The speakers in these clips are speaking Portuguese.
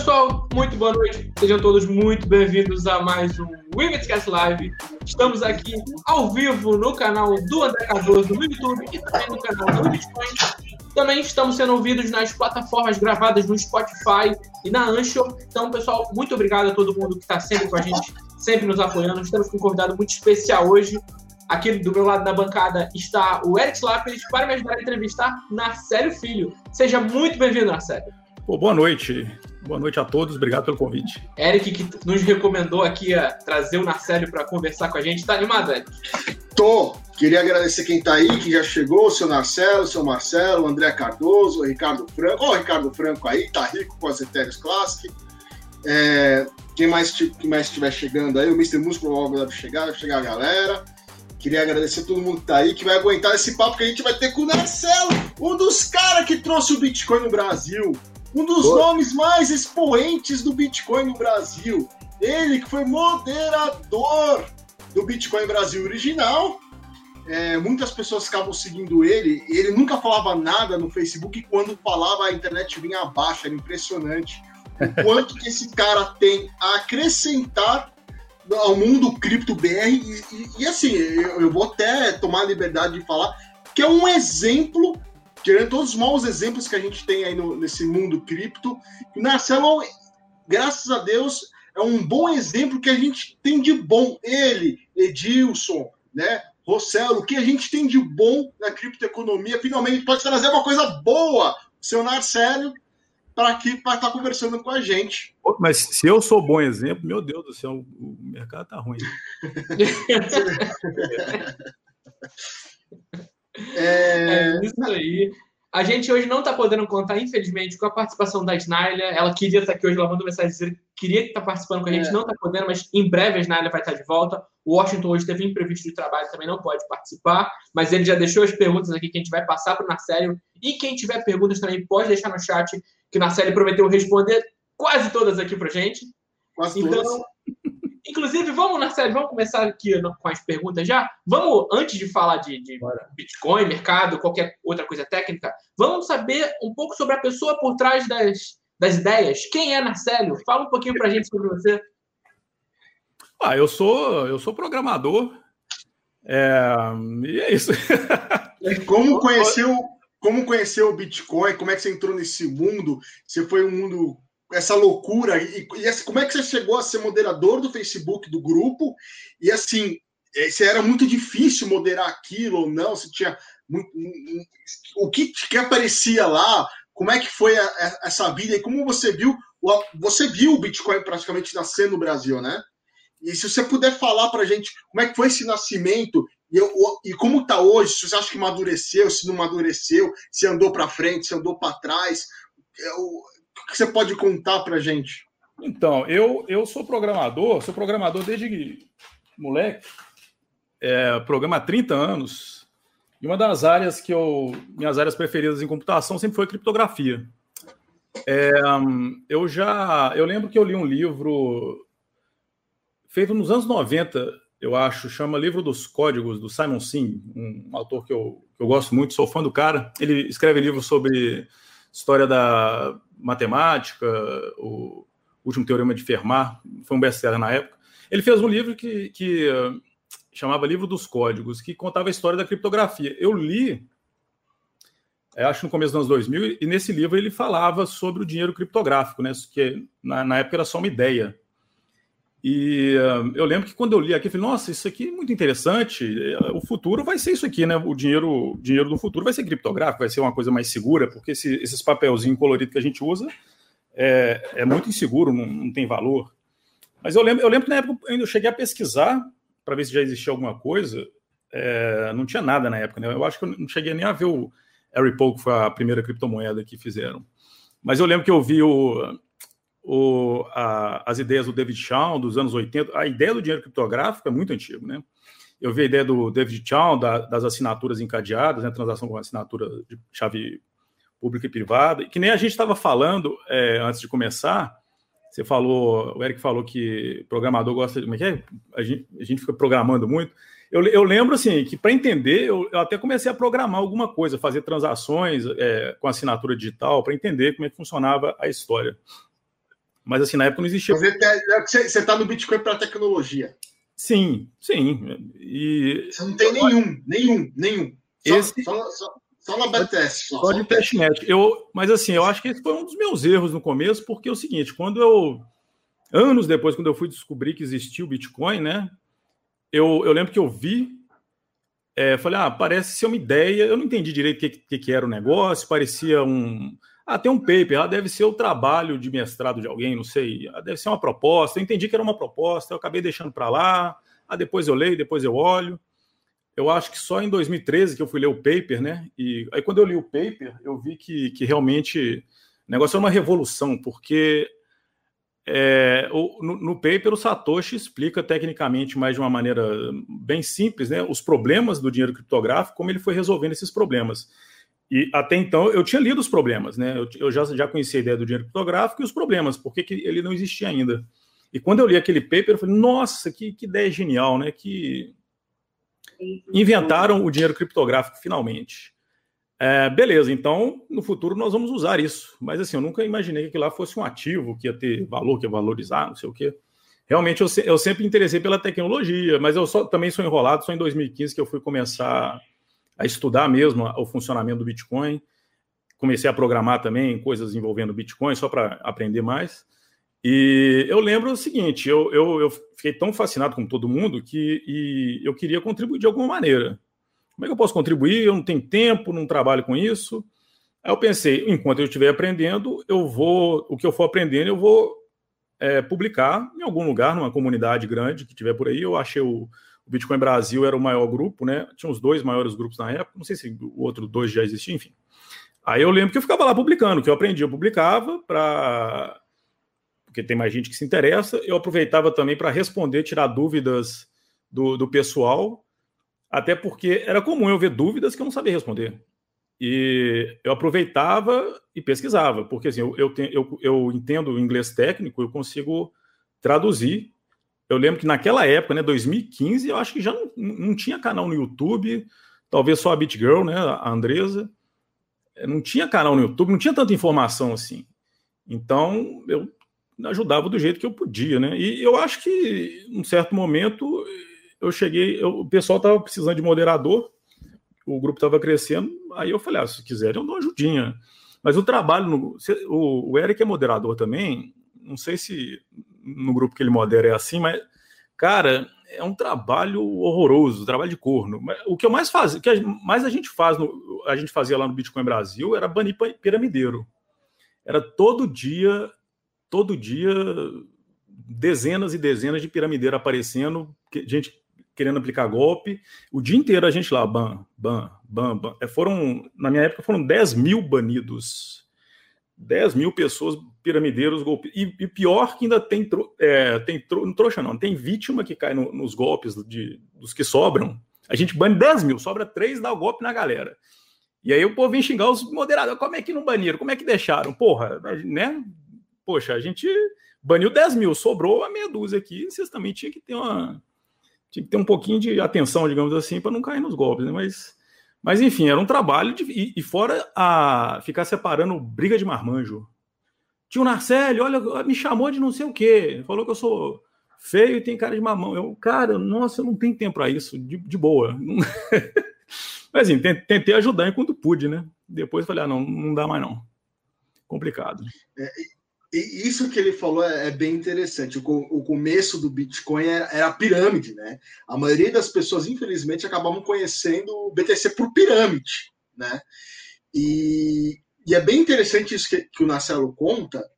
pessoal, muito boa noite. Sejam todos muito bem-vindos a mais um Wiggetscast Live. Estamos aqui ao vivo no canal do André Cardoso no YouTube e também no canal do Bitcoin. Também estamos sendo ouvidos nas plataformas gravadas no Spotify e na Anchor. Então, pessoal, muito obrigado a todo mundo que está sempre com a gente, sempre nos apoiando. Estamos com um convidado muito especial hoje. Aqui do meu lado da bancada está o Eric Lapis para me ajudar a entrevistar Narcélio Filho. Seja muito bem-vindo, Narcélio. Pô, boa noite. Boa noite a todos, obrigado pelo convite. Eric, que nos recomendou aqui a trazer o Narcélio para conversar com a gente. Tá animado, Eric? Tô. Queria agradecer quem tá aí, que já chegou, o seu Narcelo, o seu Marcelo, o André Cardoso, o Ricardo Franco. Ó, oh, o Ricardo Franco aí, tá rico com as Ethereum Classic. É, quem mais quem mais estiver chegando aí, o Mr. Músculo logo deve chegar, deve chegar a galera. Queria agradecer a todo mundo que tá aí, que vai aguentar esse papo que a gente vai ter com o Narcelo, um dos caras que trouxe o Bitcoin no Brasil um dos Boa. nomes mais expoentes do Bitcoin no Brasil. Ele que foi moderador do Bitcoin Brasil original. É, muitas pessoas acabam seguindo ele. Ele nunca falava nada no Facebook e quando falava a internet vinha abaixo. Era impressionante o quanto que esse cara tem a acrescentar ao mundo cripto BR. E, e, e assim, eu, eu vou até tomar a liberdade de falar que é um exemplo tirando todos os maus exemplos que a gente tem aí no, nesse mundo cripto, o Marcelo, graças a Deus, é um bom exemplo que a gente tem de bom. Ele, Edilson, né? Rossello, o que a gente tem de bom na criptoeconomia, finalmente pode trazer uma coisa boa, o seu Narcélio, para aqui, para estar tá conversando com a gente. Mas se eu sou bom exemplo, meu Deus do céu, o mercado tá ruim. É... é isso aí. A gente hoje não está podendo contar, infelizmente, com a participação da Snaila. Ela queria estar aqui hoje, ela mandou mensagem dizendo que queria estar participando com a gente, é. não está podendo, mas em breve a Snaila vai estar de volta. O Washington hoje teve imprevisto de trabalho, também não pode participar, mas ele já deixou as perguntas aqui que a gente vai passar para o Narcélio. E quem tiver perguntas também pode deixar no chat, que o Narcélio prometeu responder quase todas aqui para gente. Quase então, todas. Inclusive, vamos, Narcélio, vamos começar aqui com as perguntas já? Vamos, antes de falar de, de Bitcoin, mercado, qualquer outra coisa técnica, vamos saber um pouco sobre a pessoa por trás das, das ideias. Quem é Narcélio? Fala um pouquinho para a gente sobre você. Ah, eu sou, eu sou programador. É, e é isso. como conheceu, como conheceu o Bitcoin? Como é que você entrou nesse mundo? Você foi um mundo essa loucura e, e assim, como é que você chegou a ser moderador do Facebook do grupo? E assim é, se era muito difícil moderar aquilo ou não se tinha muito, o que, que aparecia lá? Como é que foi a, a, essa vida? E como você viu você viu o Bitcoin praticamente nascer no Brasil né? E se você puder falar para gente como é que foi esse nascimento e, eu, e como está hoje se você acha que amadureceu se não amadureceu se andou para frente se andou para trás eu, que você pode contar para gente? Então, eu, eu sou programador, sou programador desde moleque, é, programa há 30 anos, e uma das áreas que eu, minhas áreas preferidas em computação sempre foi criptografia. É, eu já, eu lembro que eu li um livro feito nos anos 90, eu acho, chama Livro dos Códigos, do Simon Singh, um autor que eu, que eu gosto muito, sou fã do cara. Ele escreve livros sobre história da matemática, o último teorema de Fermat, foi um best-seller na época. Ele fez um livro que, que uh, chamava Livro dos Códigos, que contava a história da criptografia. Eu li, eh, acho no começo dos anos 2000, e nesse livro ele falava sobre o dinheiro criptográfico, né, que na, na época era só uma ideia. E uh, eu lembro que quando eu li aqui, eu falei, nossa, isso aqui é muito interessante. O futuro vai ser isso aqui, né? O dinheiro, dinheiro do futuro vai ser criptográfico, vai ser uma coisa mais segura, porque esse, esses papelzinhos coloridos que a gente usa é, é muito inseguro, não, não, tem valor. Mas eu lembro, eu lembro que na época eu cheguei a pesquisar para ver se já existia alguma coisa. É, não tinha nada na época, né? Eu acho que eu não cheguei nem a ver o Harry Poe, que foi a primeira criptomoeda que fizeram. Mas eu lembro que eu vi o o, a, as ideias do David Shaw dos anos 80. A ideia do dinheiro criptográfico é muito antigo, né? Eu vi a ideia do David Shaw da, das assinaturas encadeadas, né, transação com assinatura de chave pública e privada, que nem a gente estava falando é, antes de começar. Você falou, o Eric falou que programador gosta de. Como é que é? A gente, a gente fica programando muito. Eu, eu lembro assim que para entender, eu, eu, até comecei a programar alguma coisa, fazer transações é, com assinatura digital para entender como é que funcionava a história. Mas assim, na época não existia. Mas você está no Bitcoin para tecnologia. Sim, sim. E... Você não tem nenhum, nenhum, nenhum. Só, esse... só, só, só na BTS. Só, só de testnet. Eu, mas assim, eu acho que esse foi um dos meus erros no começo, porque é o seguinte, quando eu. Anos depois, quando eu fui descobrir que existia o Bitcoin, né? Eu, eu lembro que eu vi é, falei, ah, parece ser uma ideia. Eu não entendi direito o que, que, que, era o negócio, parecia um. Ah, tem um paper, ah, deve ser o trabalho de mestrado de alguém, não sei. Ah, deve ser uma proposta. Eu entendi que era uma proposta, eu acabei deixando para lá. Ah, depois eu leio, depois eu olho. Eu acho que só em 2013 que eu fui ler o paper, né? E aí, quando eu li o paper, eu vi que, que realmente o negócio é uma revolução, porque é, no, no, paper, o Satoshi explica tecnicamente, mais de uma maneira bem simples, né, os problemas do dinheiro criptográfico, como ele foi resolvendo esses problemas. E até então eu tinha lido os problemas, né? Eu, eu já, já conhecia a ideia do dinheiro criptográfico e os problemas, porque que ele não existia ainda. E quando eu li aquele paper, eu falei, nossa, que, que ideia genial, né? Que inventaram o dinheiro criptográfico finalmente. É, beleza, então no futuro nós vamos usar isso. Mas assim, eu nunca imaginei que lá fosse um ativo, que ia ter valor, que ia valorizar, não sei o quê. Realmente eu, eu sempre interessei pela tecnologia, mas eu só, também sou enrolado, só em 2015 que eu fui começar a estudar mesmo o funcionamento do Bitcoin. Comecei a programar também coisas envolvendo Bitcoin, só para aprender mais. E eu lembro o seguinte: eu, eu, eu, fiquei tão fascinado com todo mundo que eu queria contribuir de alguma maneira. Como é que eu posso contribuir? Eu não tenho tempo, não trabalho com isso. Aí eu pensei, enquanto eu estiver aprendendo, eu vou, o que eu for aprendendo, eu vou é, publicar em algum lugar, numa comunidade grande que tiver por aí. Eu achei o, o, Bitcoin Brasil era o maior grupo, né? Tinha os dois maiores grupos na época, não sei se o outro dois já existia, enfim. Aí eu lembro que eu ficava lá publicando, que eu aprendi, eu publicava para porque tem mais gente que se interessa. Eu aproveitava também para responder, tirar dúvidas do, do pessoal até porque era comum eu ver dúvidas que eu não sabia responder. E eu aproveitava e pesquisava, porque assim, eu, eu, eu, eu entendo inglês técnico, eu consigo traduzir. Eu lembro que naquela época, né, 2015, eu acho que já não, não tinha canal no YouTube, talvez só a BitGirl, né, a Andresa. Não tinha canal no YouTube, não tinha tanta informação assim. Então, eu ajudava do jeito que eu podia, né? E eu acho que, num certo momento, eu cheguei, eu, o pessoal estava precisando de moderador, o grupo estava crescendo, aí eu falei, ah, se quiserem eu dou uma ajudinha. Mas o trabalho, no, o, o Eric é moderador também, não sei se no grupo que ele modera é assim, mas, cara, é um trabalho horroroso, trabalho de corno. O que eu mais faz, o que mais a gente faz, no, a gente fazia lá no Bitcoin Brasil era banir piramideiro. Era todo dia, todo dia, dezenas e dezenas de piramideiro aparecendo, gente querendo aplicar golpe. O dia inteiro a gente lá, ban, ban, ban, ban. É, foram, na minha época, foram 10 mil banidos. 10 mil pessoas, piramideiros, golpe. E, e pior que ainda tem, é, tem não trouxa, não, tem vítima que cai no, nos golpes de, dos que sobram. A gente bane 10 mil, sobra 3, dá o golpe na galera. E aí o povo vem xingar os moderados. Como é que não baniram? Como é que deixaram? Porra, né? Poxa, a gente baniu 10 mil, sobrou a meia dúzia aqui. Vocês também tinham que ter uma, tinha que ter um pouquinho de atenção, digamos assim, para não cair nos golpes, né? Mas, mas enfim, era um trabalho de, e, e, fora a ficar separando briga de marmanjo. Tio Narcélio, olha, me chamou de não sei o quê, falou que eu sou feio e tem cara de mamão. Eu, cara, nossa, eu não tenho tempo para isso, de, de boa. mas assim, tentei ajudar enquanto pude, né? Depois falei, ah, não, não dá mais não. Complicado. É, isso que ele falou é, é bem interessante. O, o, começo do Bitcoin era, era, a pirâmide, né? A maioria das pessoas, infelizmente, acabavam conhecendo o BTC por pirâmide, né? E, e é bem interessante isso que, que o Marcelo conta,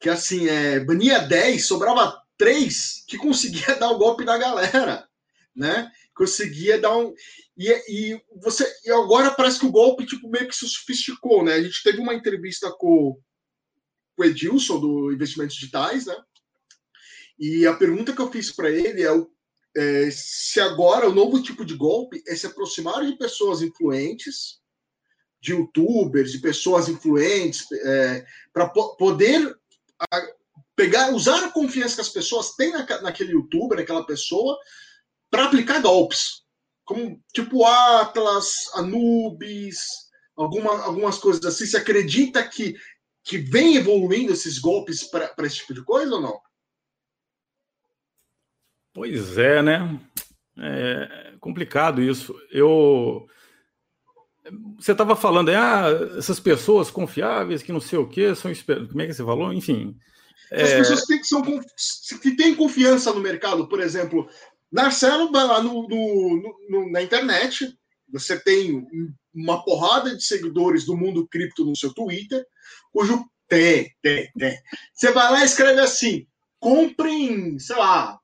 que assim, é, bania 10, sobrava 3 que conseguia dar o golpe na galera, né? Conseguia dar um. E, e você e agora parece que o golpe tipo, meio que se sofisticou, né? A gente teve uma entrevista com o Edilson, do Investimentos Digitais, né? E a pergunta que eu fiz para ele é, é, se agora o novo tipo de golpe é se aproximar de pessoas influentes, de youtubers, de pessoas influentes, é, para po poder a, pegar, usar a confiança que as pessoas têm na, naquele youtuber, naquela pessoa, para aplicar golpes. Como tipo Atlas, Anubis, alguma, algumas coisas assim. Se acredita que que vem evoluindo esses golpes para esse tipo de coisa ou não? Pois é, né? É complicado isso. Eu. Você estava falando, ah, essas pessoas confiáveis que não sei o quê, são. Como é que você falou? Enfim. As é... pessoas que, são, que têm confiança no mercado, por exemplo, Marcelo vai lá no, no, no, na internet, você tem uma porrada de seguidores do mundo cripto no seu Twitter, cujo tem, tem, tem. Você vai lá e escreve assim: comprem, sei lá,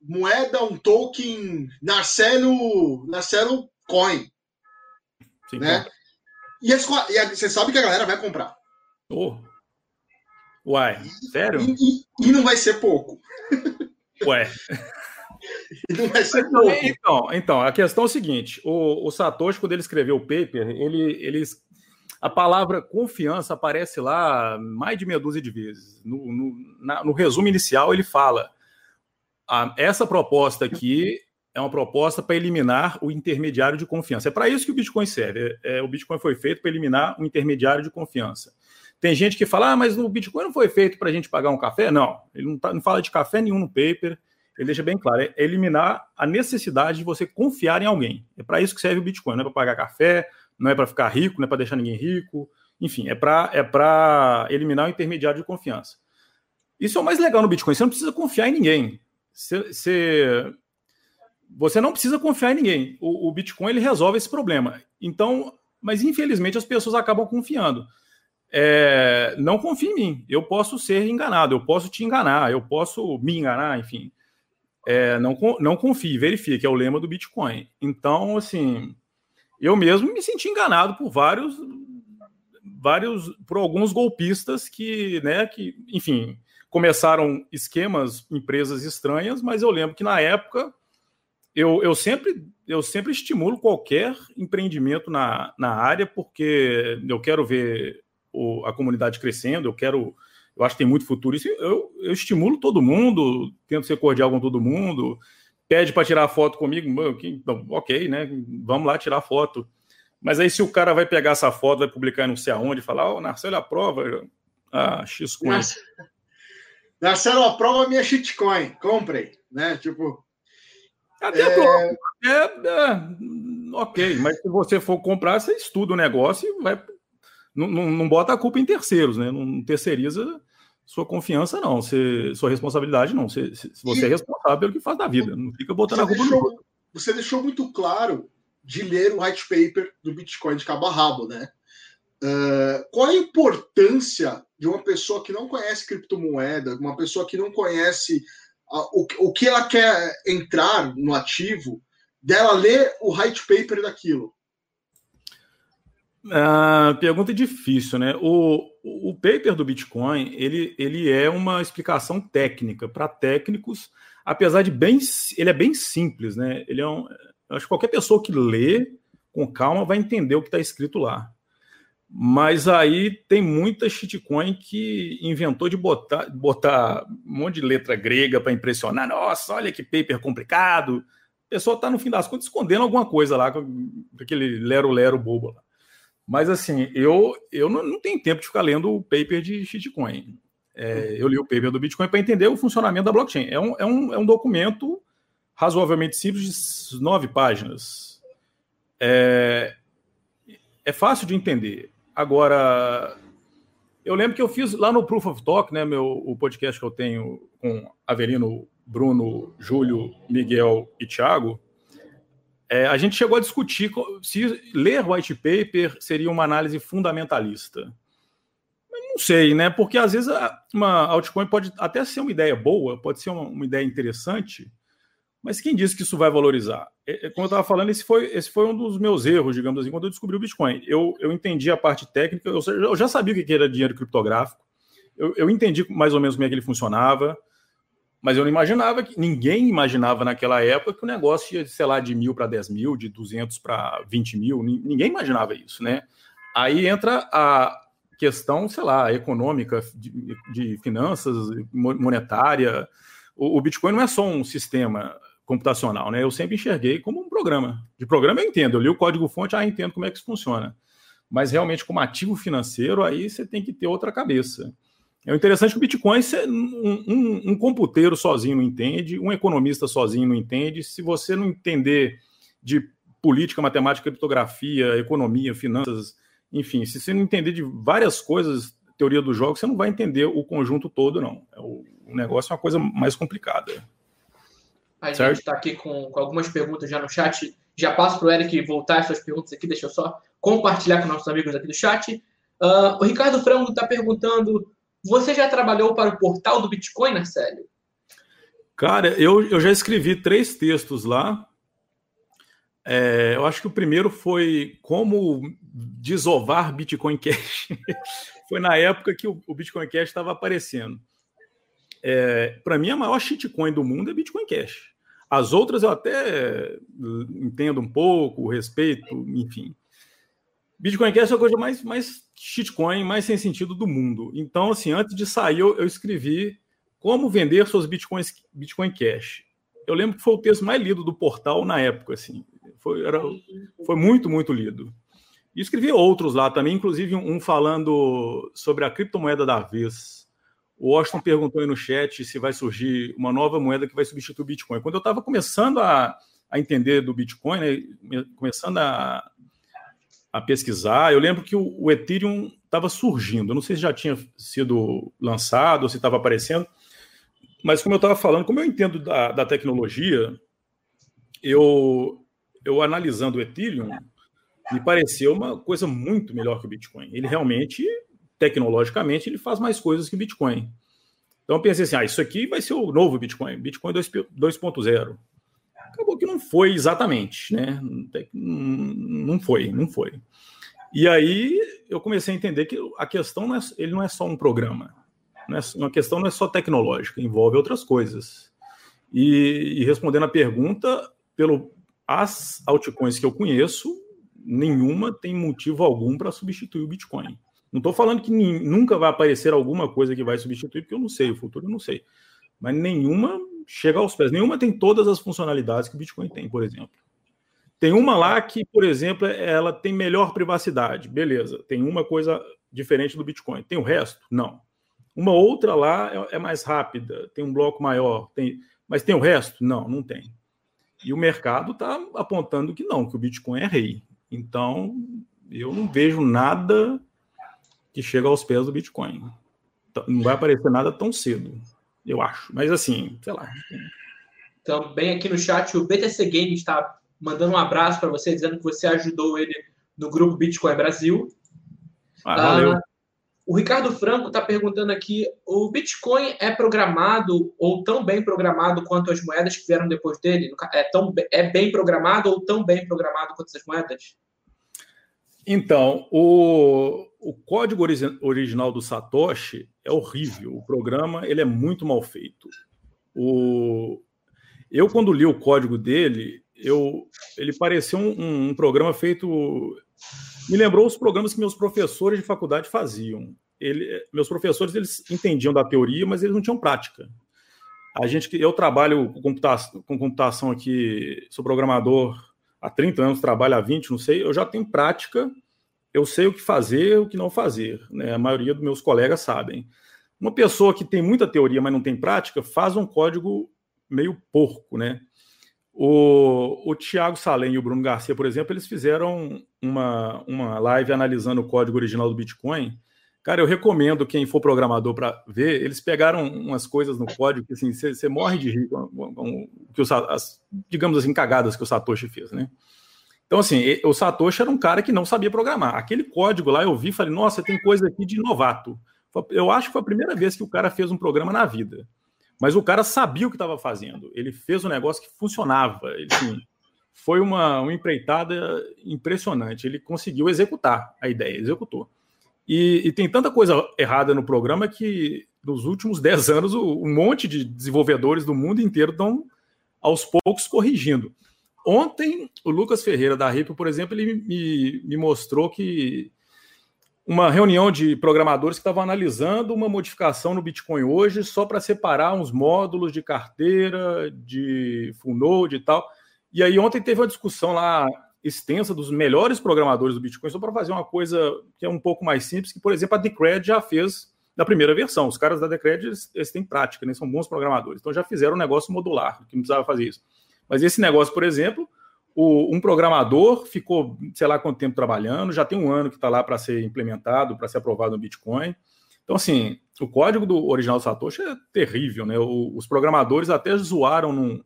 moeda, um token Narcelo, Narcelo Coin. Sim, né? E, as, e a, você sabe que a galera vai comprar. Oh. Uai, sério? E, e, e, não vai ser pouco. Ué. não vai ser pouco. Então, então, a questão é o seguinte: o, o Satoshi, quando ele escreveu o paper, ele, ele a palavra confiança aparece lá mais de meia dúzia de vezes. No, no, na, no resumo inicial, ele fala: ah, essa proposta aqui é uma proposta para eliminar o intermediário de confiança. É para isso que o Bitcoin serve. É, é, o Bitcoin foi feito para eliminar o intermediário de confiança. Tem gente que fala, ah, mas o Bitcoin não foi feito para a gente pagar um café? Não, ele não, tá, não fala de café nenhum no paper. Ele deixa bem claro, é eliminar a necessidade de você confiar em alguém. É para isso que serve o Bitcoin, não é para pagar café, não é para ficar rico, não é para deixar ninguém rico. Enfim, é para é eliminar o intermediário de confiança. Isso é o mais legal no Bitcoin. Você não precisa confiar em ninguém. Você, você, você não precisa confiar em ninguém. O, o, Bitcoin ele resolve esse problema. Então, mas infelizmente as pessoas acabam confiando. É, não confie em mim. Eu posso ser enganado, eu posso te enganar, eu posso me enganar, enfim. É, não, não confie, verifique, que é o lema do Bitcoin. Então, assim, eu mesmo me senti enganado por vários, vários, por alguns golpistas que, né, que, enfim, começaram esquemas, empresas estranhas, mas eu lembro que na época eu, eu sempre eu sempre estimulo qualquer empreendimento na, na área porque eu quero ver o, a comunidade crescendo, eu quero eu acho que tem muito futuro. Isso eu, eu estimulo todo mundo, tento ser cordial com todo mundo, pede para tirar foto comigo, então, ok, né? Vamos lá tirar foto. Mas aí, se o cara vai pegar essa foto, vai publicar não sei aonde, falar, ó, oh, Marcelo aprova. Ah, Xcoin. Marcelo aprova minha shitcoin, comprei, né? Tipo. Até é... É, é, ok, mas se você for comprar, você estuda o negócio e vai. Não, não, não bota a culpa em terceiros, né? Não terceiriza sua confiança, não. Você, sua responsabilidade, não. Você, você é responsável pelo que faz da vida. Não fica botando a culpa deixou, no Você deixou muito claro de ler o white paper do Bitcoin de cabo a rabo, né? Uh, qual a importância de uma pessoa que não conhece criptomoeda, uma pessoa que não conhece o, o que ela quer entrar no ativo, dela ler o white paper daquilo? Uh, pergunta difícil, né? O, o paper do Bitcoin ele, ele é uma explicação técnica para técnicos, apesar de bem, ele é bem simples, né? Ele é um, acho que qualquer pessoa que lê com calma vai entender o que está escrito lá. Mas aí tem muita shitcoin que inventou de botar, botar um monte de letra grega para impressionar. Nossa, olha que paper complicado. A pessoa está, no fim das contas, escondendo alguma coisa lá, com aquele lero-lero bobo lá. Mas assim, eu, eu não, não tenho tempo de ficar lendo o paper de shitcoin. É, eu li o paper do Bitcoin para entender o funcionamento da blockchain. É um, é, um, é um documento razoavelmente simples, de nove páginas. É, é fácil de entender. Agora, eu lembro que eu fiz lá no Proof of Talk, né, meu, o podcast que eu tenho com Avelino, Bruno, Júlio, Miguel e Thiago, é, a gente chegou a discutir se ler white paper seria uma análise fundamentalista. não sei, né? Porque às vezes uma altcoin pode até ser uma ideia boa, pode ser uma, uma ideia interessante, mas quem disse que isso vai valorizar? É, é como eu estava falando, esse foi, esse foi um dos meus erros, digamos assim, quando eu descobri o Bitcoin. Eu, eu entendi a parte técnica, eu, eu já sabia o que era dinheiro criptográfico, eu, eu entendi mais ou menos como é que ele funcionava, mas eu não imaginava que ninguém imaginava naquela época que o negócio ia, sei lá, de mil para 10 mil, de 200 para 20 mil. Ninguém imaginava isso, né? Aí entra a questão, sei lá, econômica, de, de finanças, monetária. O, o, Bitcoin não é só um sistema computacional, né? Eu sempre enxerguei como um programa. De programa eu entendo, eu li o código-fonte, ah, entendo como é que isso funciona. mas realmente como ativo financeiro, aí você tem que ter outra cabeça. É interessante que o Bitcoin um, um, um computeiro sozinho não entende, um economista sozinho não entende. Se você não entender de política, matemática, criptografia, economia, finanças, enfim, se você não entender de várias coisas, teoria do jogo, você não vai entender o conjunto todo, não. É o negócio é uma coisa mais complicada. A certo? gente está aqui com, com, algumas perguntas já no chat. Já passo para o Eric voltar as suas perguntas aqui, deixa eu só compartilhar com nossos amigos aqui do chat. Uh, o Ricardo Frango está perguntando: você já trabalhou para o portal do Bitcoin, Marcelo? Cara, eu, eu já escrevi três textos lá. É, eu acho que o primeiro foi como desovar Bitcoin Cash. foi na época que o, o Bitcoin Cash estava aparecendo. É, Para mim, a maior shitcoin do mundo é Bitcoin Cash. As outras eu até entendo um pouco, respeito, enfim. Bitcoin Cash é a coisa mais, mais shitcoin, mais sem sentido do mundo. Então, assim, antes de sair, eu, eu escrevi como vender suas Bitcoins, Bitcoin Cash. Eu lembro que foi o texto mais lido do portal na época, assim. Foi, era, foi muito, muito lido. E escrevi outros lá também, inclusive um falando sobre a criptomoeda da vez. O Washington perguntou aí no chat se vai surgir uma nova moeda que vai substituir o Bitcoin. Quando eu estava começando a, a entender do Bitcoin, né, começando a, a pesquisar, eu lembro que o, o Ethereum estava surgindo. Eu não sei se já tinha sido lançado ou se estava aparecendo, mas como eu estava falando, como eu entendo da, da tecnologia, eu, eu analisando o Ethereum, me pareceu uma coisa muito melhor que o Bitcoin. Ele realmente, tecnologicamente, ele faz mais coisas que Bitcoin. Então eu pensei assim, ah, isso aqui vai ser o novo Bitcoin, Bitcoin 2.0 acabou que não foi exatamente, né? Não foi, não foi. E aí eu comecei a entender que a questão não é, ele não é só um programa, não é, uma questão não é só tecnológica, envolve outras coisas. E, e respondendo a pergunta, pelo as altcoins que eu conheço, nenhuma tem motivo algum para substituir o Bitcoin. Não estou falando que nunca vai aparecer alguma coisa que vai substituir, porque eu não sei, o futuro eu não sei. Mas nenhuma chega aos pés. Nenhuma tem todas as funcionalidades que o Bitcoin tem, por exemplo. Tem uma lá que, por exemplo, ela tem melhor privacidade. Beleza, tem uma coisa diferente do Bitcoin. Tem o resto? Não. Uma outra lá é, é mais rápida, tem um bloco maior, tem... mas tem o resto? Não, não tem. E o mercado está apontando que não, que o Bitcoin é rei. Então, eu não vejo nada que chega aos pés do Bitcoin. Não vai aparecer nada tão cedo eu acho. Mas assim, sei lá. Também aqui no chat, o BTC Games está mandando um abraço para você, dizendo que você ajudou ele no grupo Bitcoin Brasil. Ah, valeu. Ah, o Ricardo Franco está perguntando aqui: o Bitcoin é programado ou tão bem programado quanto as moedas que vieram depois dele? É, tão, é bem programado ou tão bem programado quanto as moedas? Então, o, o código original do Satoshi é horrível. O programa ele é muito mal feito. O... Eu, quando li o código dele, eu... ele parecia um, um, programa feito. Me lembrou os programas que meus professores de faculdade faziam. Ele... Meus professores eles entendiam da teoria, mas eles não tinham prática. A gente, eu trabalho com computação, com computação aqui, sou programador há 30 anos, trabalho há 20, não sei, eu já tenho prática eu sei o que fazer o que não fazer. Né? A maioria dos meus colegas sabem. Uma pessoa que tem muita teoria, mas não tem prática, faz um código meio porco, né? O, o Tiago Salem e o Bruno Garcia, por exemplo, eles fizeram uma, uma live analisando o código original do Bitcoin. Cara, eu recomendo quem for programador para ver. Eles pegaram umas coisas no código que assim, você morre de rir com, que as, digamos assim, cagadas que o Satoshi fez, né? Então, assim, o Satoshi era um cara que não sabia programar. Aquele código lá eu vi e falei, nossa, tem coisa aqui de novato. Eu acho que foi a primeira vez que o cara fez um programa na vida. Mas o cara sabia o que estava fazendo. Ele fez um negócio que funcionava. Ele, assim, foi uma, uma empreitada impressionante. Ele conseguiu executar a ideia, executou. E, e, tem tanta coisa errada no programa que nos últimos 10 anos um monte de desenvolvedores do mundo inteiro estão aos poucos corrigindo. Ontem, o Lucas Ferreira da RIP, por exemplo, ele me, me mostrou que uma reunião de programadores que estavam analisando uma modificação no Bitcoin hoje só para separar uns módulos de carteira, de full node e tal. E aí ontem teve uma discussão lá extensa dos melhores programadores do Bitcoin só para fazer uma coisa que é um pouco mais simples, que, por exemplo, a Decred já fez da primeira versão. Os caras da Decred, eles, eles têm prática, né? são bons programadores. Então já fizeram um negócio modular, que não precisava fazer isso. Mas esse negócio, por exemplo, o, um programador ficou, sei lá quanto tempo trabalhando, já tem um ano que está lá para ser implementado, para ser aprovado no Bitcoin. Então, assim, o código do original do Satoshi é terrível, né? O, os programadores até zoaram num,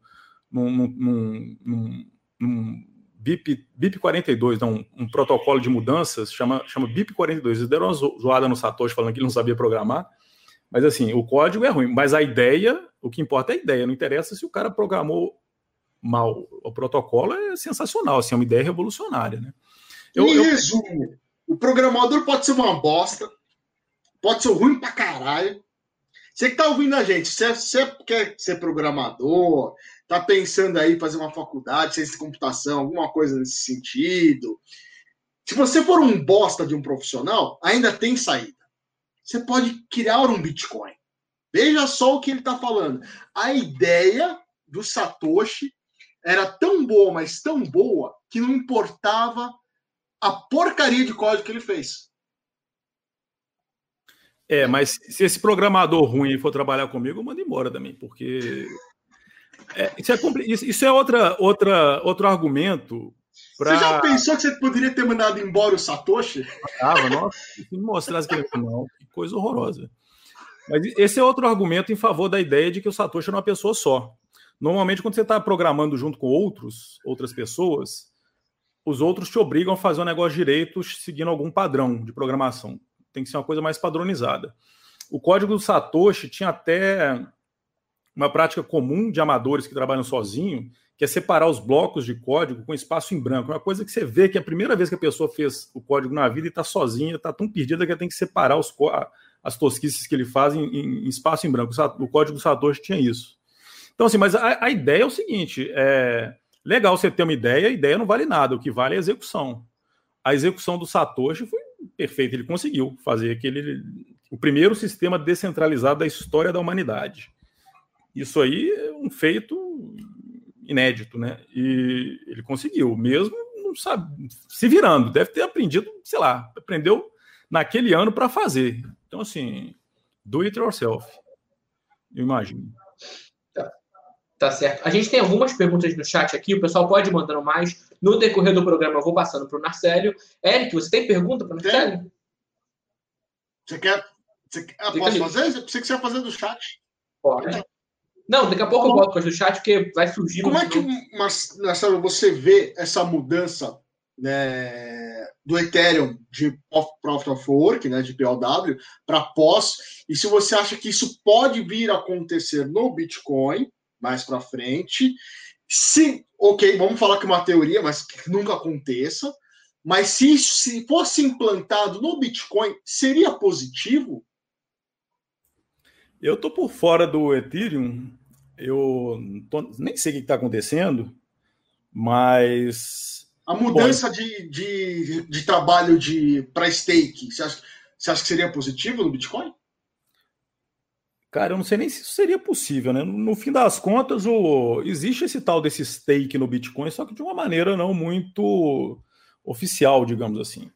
num, num, num BIP, BIP 42, não, um protocolo de mudanças, chama, chama BIP 42. Eles deram uma zoada no Satoshi falando que ele não sabia programar. Mas assim, o código é ruim, mas a ideia, o que importa é a ideia, não interessa se o cara programou mal. O protocolo é sensacional, assim, é uma ideia revolucionária, né? Eu, em eu... resumo, o programador pode ser uma bosta, pode ser ruim pra caralho. Você que tá ouvindo a gente, se você quer ser programador, tá pensando aí fazer uma faculdade, ciência de computação, alguma coisa nesse sentido. Se você for um bosta de um profissional, ainda tem saída. Você pode criar um Bitcoin. Veja só o que ele está falando. A ideia do Satoshi era tão boa, mas tão boa, que não importava a porcaria de código que ele fez. É, mas se esse programador ruim for trabalhar comigo, eu mando embora também, porque é, isso, é, isso é outra, outra, outro argumento. Pra... Você já pensou que você poderia ter mandado embora o Satoshi? Ah, nossa, se mostrasse que não, que coisa horrorosa. Mas esse é outro argumento em favor da ideia de que o Satoshi é uma pessoa só. Normalmente, quando você está programando junto com outros, outras pessoas, os outros te obrigam a fazer um negócio direito seguindo algum padrão de programação. Tem que ser uma coisa mais padronizada. O código do Satoshi tinha até uma prática comum de amadores que trabalham sozinho, que é separar os blocos de código com espaço em branco. É uma coisa que você vê que é a primeira vez que a pessoa fez o código na vida e está sozinha, está tão perdida que ela tem que separar os, as tosquices que ele faz em, em espaço em branco. O código Satoshi tinha isso. Então, assim, mas a, a ideia é o seguinte: é legal você ter uma ideia, a ideia não vale nada, o que vale é a execução. A execução do Satoshi foi perfeita, ele conseguiu fazer aquele o primeiro sistema descentralizado da história da humanidade. Isso aí é um feito inédito, né? E ele conseguiu, mesmo não sabe, se virando, deve ter aprendido, sei lá, aprendeu naquele ano para fazer. Então, assim, do it yourself, eu imagino. Tá certo. A gente tem algumas perguntas no chat aqui, o pessoal pode ir mandando mais. No decorrer do programa, eu vou passando para o Narcélio. Eric, você tem pergunta para o Narcélio? Você quer. Você quer... Ah, posso fazer? Eu pensei que você ia fazer do chat. Pode. Não, daqui a pouco Como... eu boto com do chat, porque vai surgir. Como é que, Marcelo, você vê essa mudança né, do Ethereum de Profit of Work, né, de POW, para pós? E se você acha que isso pode vir a acontecer no Bitcoin? mais para frente. Se, ok, vamos falar que é uma teoria, mas que nunca aconteça. Mas se isso se fosse implantado no Bitcoin, seria positivo? Eu tô por fora do Ethereum. Eu tô, nem sei o que está acontecendo, mas a mudança de, de, de, trabalho de para stake, você acha, você acha que seria positivo no Bitcoin? Cara, eu não sei nem se isso seria possível, né? No fim das contas, o... existe esse tal desse stake no Bitcoin, só que de uma maneira não muito oficial, digamos assim.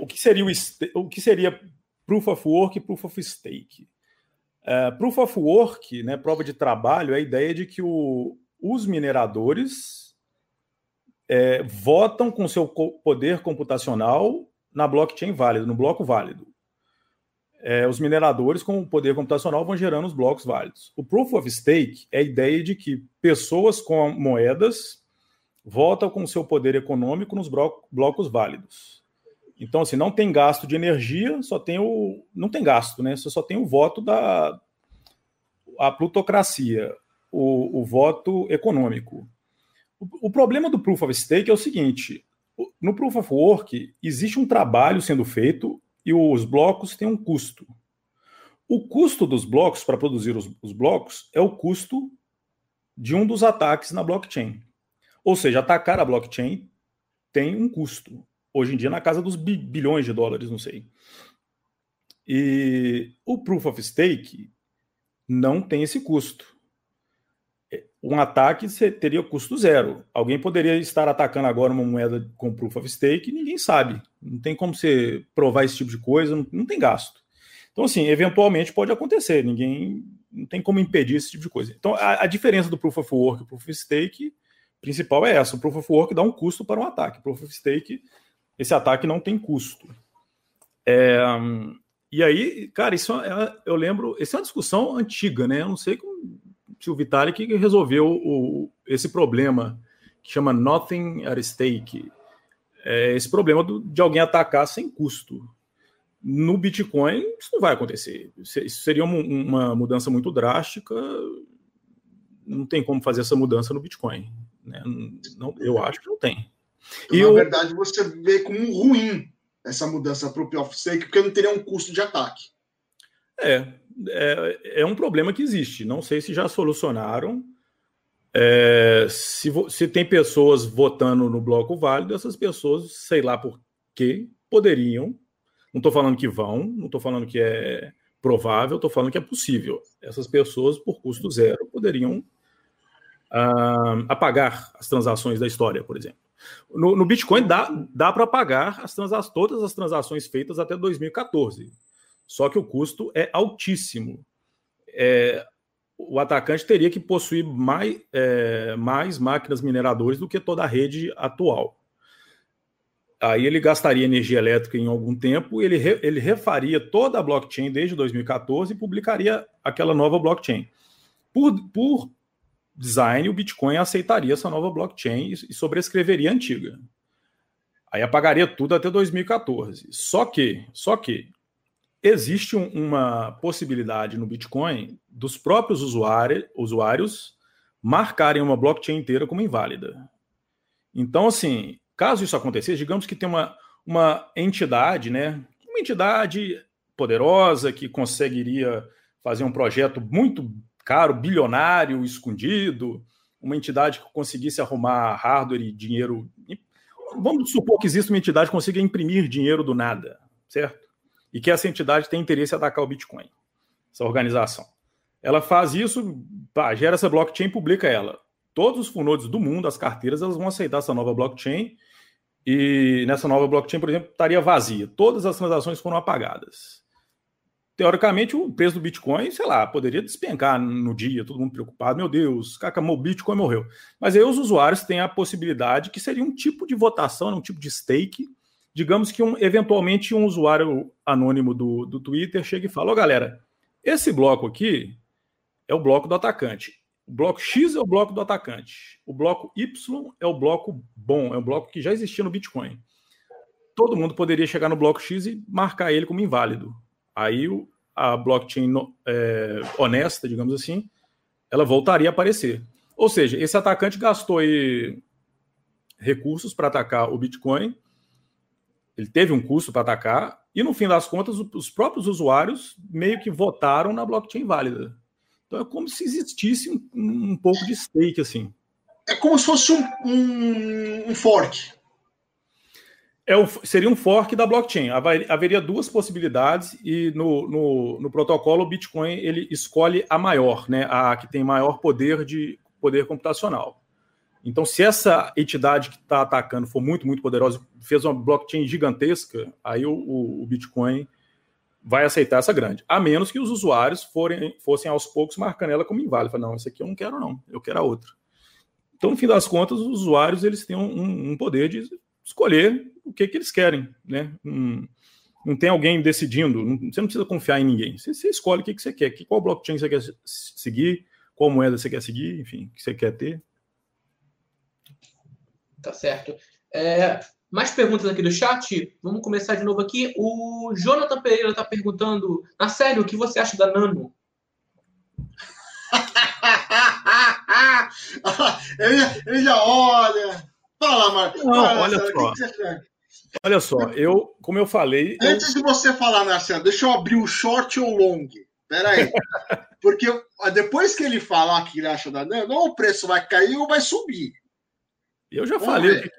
O que seria o, o que seria Proof of Work e Proof of Stake? Uh, proof of Work, né, prova de trabalho, é a ideia de que o... os mineradores é, votam com seu poder computacional na blockchain válida, no bloco válido é, os mineradores com o poder computacional vão gerando os blocos válidos. O Proof of Stake é a ideia de que pessoas com moedas votam com seu poder econômico nos blocos válidos. Então, assim, não tem gasto de energia, só tem o. Não tem gasto, né? Você só tem o voto da a plutocracia, o, o voto econômico. O, o problema do Proof of Stake é o seguinte: no Proof of Work existe um trabalho sendo feito e os blocos têm um custo. O custo dos blocos para produzir os, os, blocos é o custo de um dos ataques na blockchain. Ou seja, atacar a blockchain tem um custo. Hoje em dia, na casa dos bi bilhões de dólares, não sei. E o Proof of Stake não tem esse custo. um ataque teria custo zero. Alguém poderia estar atacando agora uma moeda com proof of stake, ninguém sabe. Não tem como você provar esse tipo de coisa, não, não tem gasto. Então, assim, eventualmente pode acontecer, ninguém não tem como impedir esse tipo de coisa. Então, a, a diferença do proof of work e proof of stake principal é essa: o proof of work dá um custo para um ataque, proof of stake, esse ataque não tem custo. É, e aí, cara, isso é, eu lembro, essa é uma discussão antiga, né? Eu não sei como, se o Vitalik resolveu o, esse problema que chama nothing at stake. É esse problema do, de alguém atacar sem custo. No Bitcoin, isso não vai acontecer. Isso seria uma, uma mudança muito drástica. Não tem como fazer essa mudança no Bitcoin. Né? Não, eu acho que não tem. Então, e na eu... verdade, você vê como ruim essa mudança para o Proof of Stake, porque não teria um custo de ataque. É, é, é um problema que existe. Não sei se já solucionaram. É, se, se tem pessoas votando no bloco válido, essas pessoas, sei lá por quê, poderiam não estou falando que vão, não estou falando que é provável, estou falando que é possível. Essas pessoas, por custo zero, poderiam uh, apagar as transações da história, por exemplo. No, no Bitcoin dá, dá para apagar as todas as transações feitas até 2014. Só que o custo é altíssimo. É, o atacante teria que possuir mais, é, mais máquinas mineradoras do que toda a rede atual. Aí ele gastaria energia elétrica em algum tempo, ele, re, ele refaria toda a blockchain desde 2014 e publicaria aquela nova blockchain. Por, por design, o Bitcoin aceitaria essa nova blockchain e sobrescreveria a antiga. Aí apagaria tudo até 2014. Só que, só que existe um, uma possibilidade no Bitcoin dos próprios usuários, usuários marcarem uma blockchain inteira como inválida. Então, assim, Caso isso acontecesse, digamos que tem uma, uma entidade, né? Uma entidade poderosa que conseguiria fazer um projeto muito caro, bilionário, escondido, uma entidade que conseguisse arrumar hardware e dinheiro. Vamos supor que existe uma entidade que consiga imprimir dinheiro do nada, certo? E que essa entidade tem interesse em atacar o Bitcoin, essa organização. Ela faz isso, pá, gera essa blockchain publica ela todos os full do mundo, as carteiras, elas vão aceitar essa nova blockchain. E nessa nova blockchain, por exemplo, estaria vazia. Todas as transações foram apagadas. Teoricamente, o preço do Bitcoin, sei lá, poderia despencar no dia, todo mundo preocupado. Meu Deus, cacamou, o Bitcoin morreu. Mas aí os usuários têm a possibilidade que seria um tipo de votação, um tipo de stake. Digamos que um, eventualmente um usuário anônimo do, do Twitter chega e fala: Ô oh, galera, esse bloco aqui é o bloco do atacante o bloco X é o bloco do atacante. O bloco Y é o bloco bom, é o bloco que já existia no Bitcoin. Todo mundo poderia chegar no bloco X e marcar ele como inválido. Aí a blockchain é, honesta, digamos assim, ela voltaria a aparecer. Ou seja, esse atacante gastou recursos para atacar o Bitcoin, ele teve um custo para atacar, e no fim das contas, os próprios usuários meio que votaram na blockchain válida. Então é como se existisse um, um pouco de stake, assim. É como se fosse um, um, um fork. É um, seria um fork da blockchain. Haveria duas possibilidades e no, no, no, protocolo o Bitcoin ele escolhe a maior, né? A que tem maior poder de poder computacional. Então, se essa entidade que está atacando for muito, muito poderosa, fez uma blockchain gigantesca, aí o, o, o Bitcoin vai aceitar essa grande. A menos que os usuários forem, fossem aos poucos marcando ela como inválida. Não, essa aqui eu não quero, não. Eu quero a outra. Então, no fim das contas, os usuários eles têm um, um poder de escolher o que, que eles querem. Né? Um, não tem alguém decidindo. Não, você não precisa confiar em ninguém. Você, você escolhe o que, que você quer. Qual blockchain você quer seguir, qual moeda você quer seguir, enfim, o que você quer ter. Tá certo. É, mais perguntas aqui do chat. Vamos começar de novo aqui. O Jonathan Pereira está perguntando: na sério, o que você acha da Nano? ele, ele já olha. Fala, Marcos. Não, olha só. Olha só, eu, como eu falei. Antes eu... de você falar, Marcelo, deixa eu abrir o short ou o long. Pera aí. Porque depois que ele falar que ele acha da Nano, ou o preço vai cair ou vai subir. Eu já Vamos falei ver.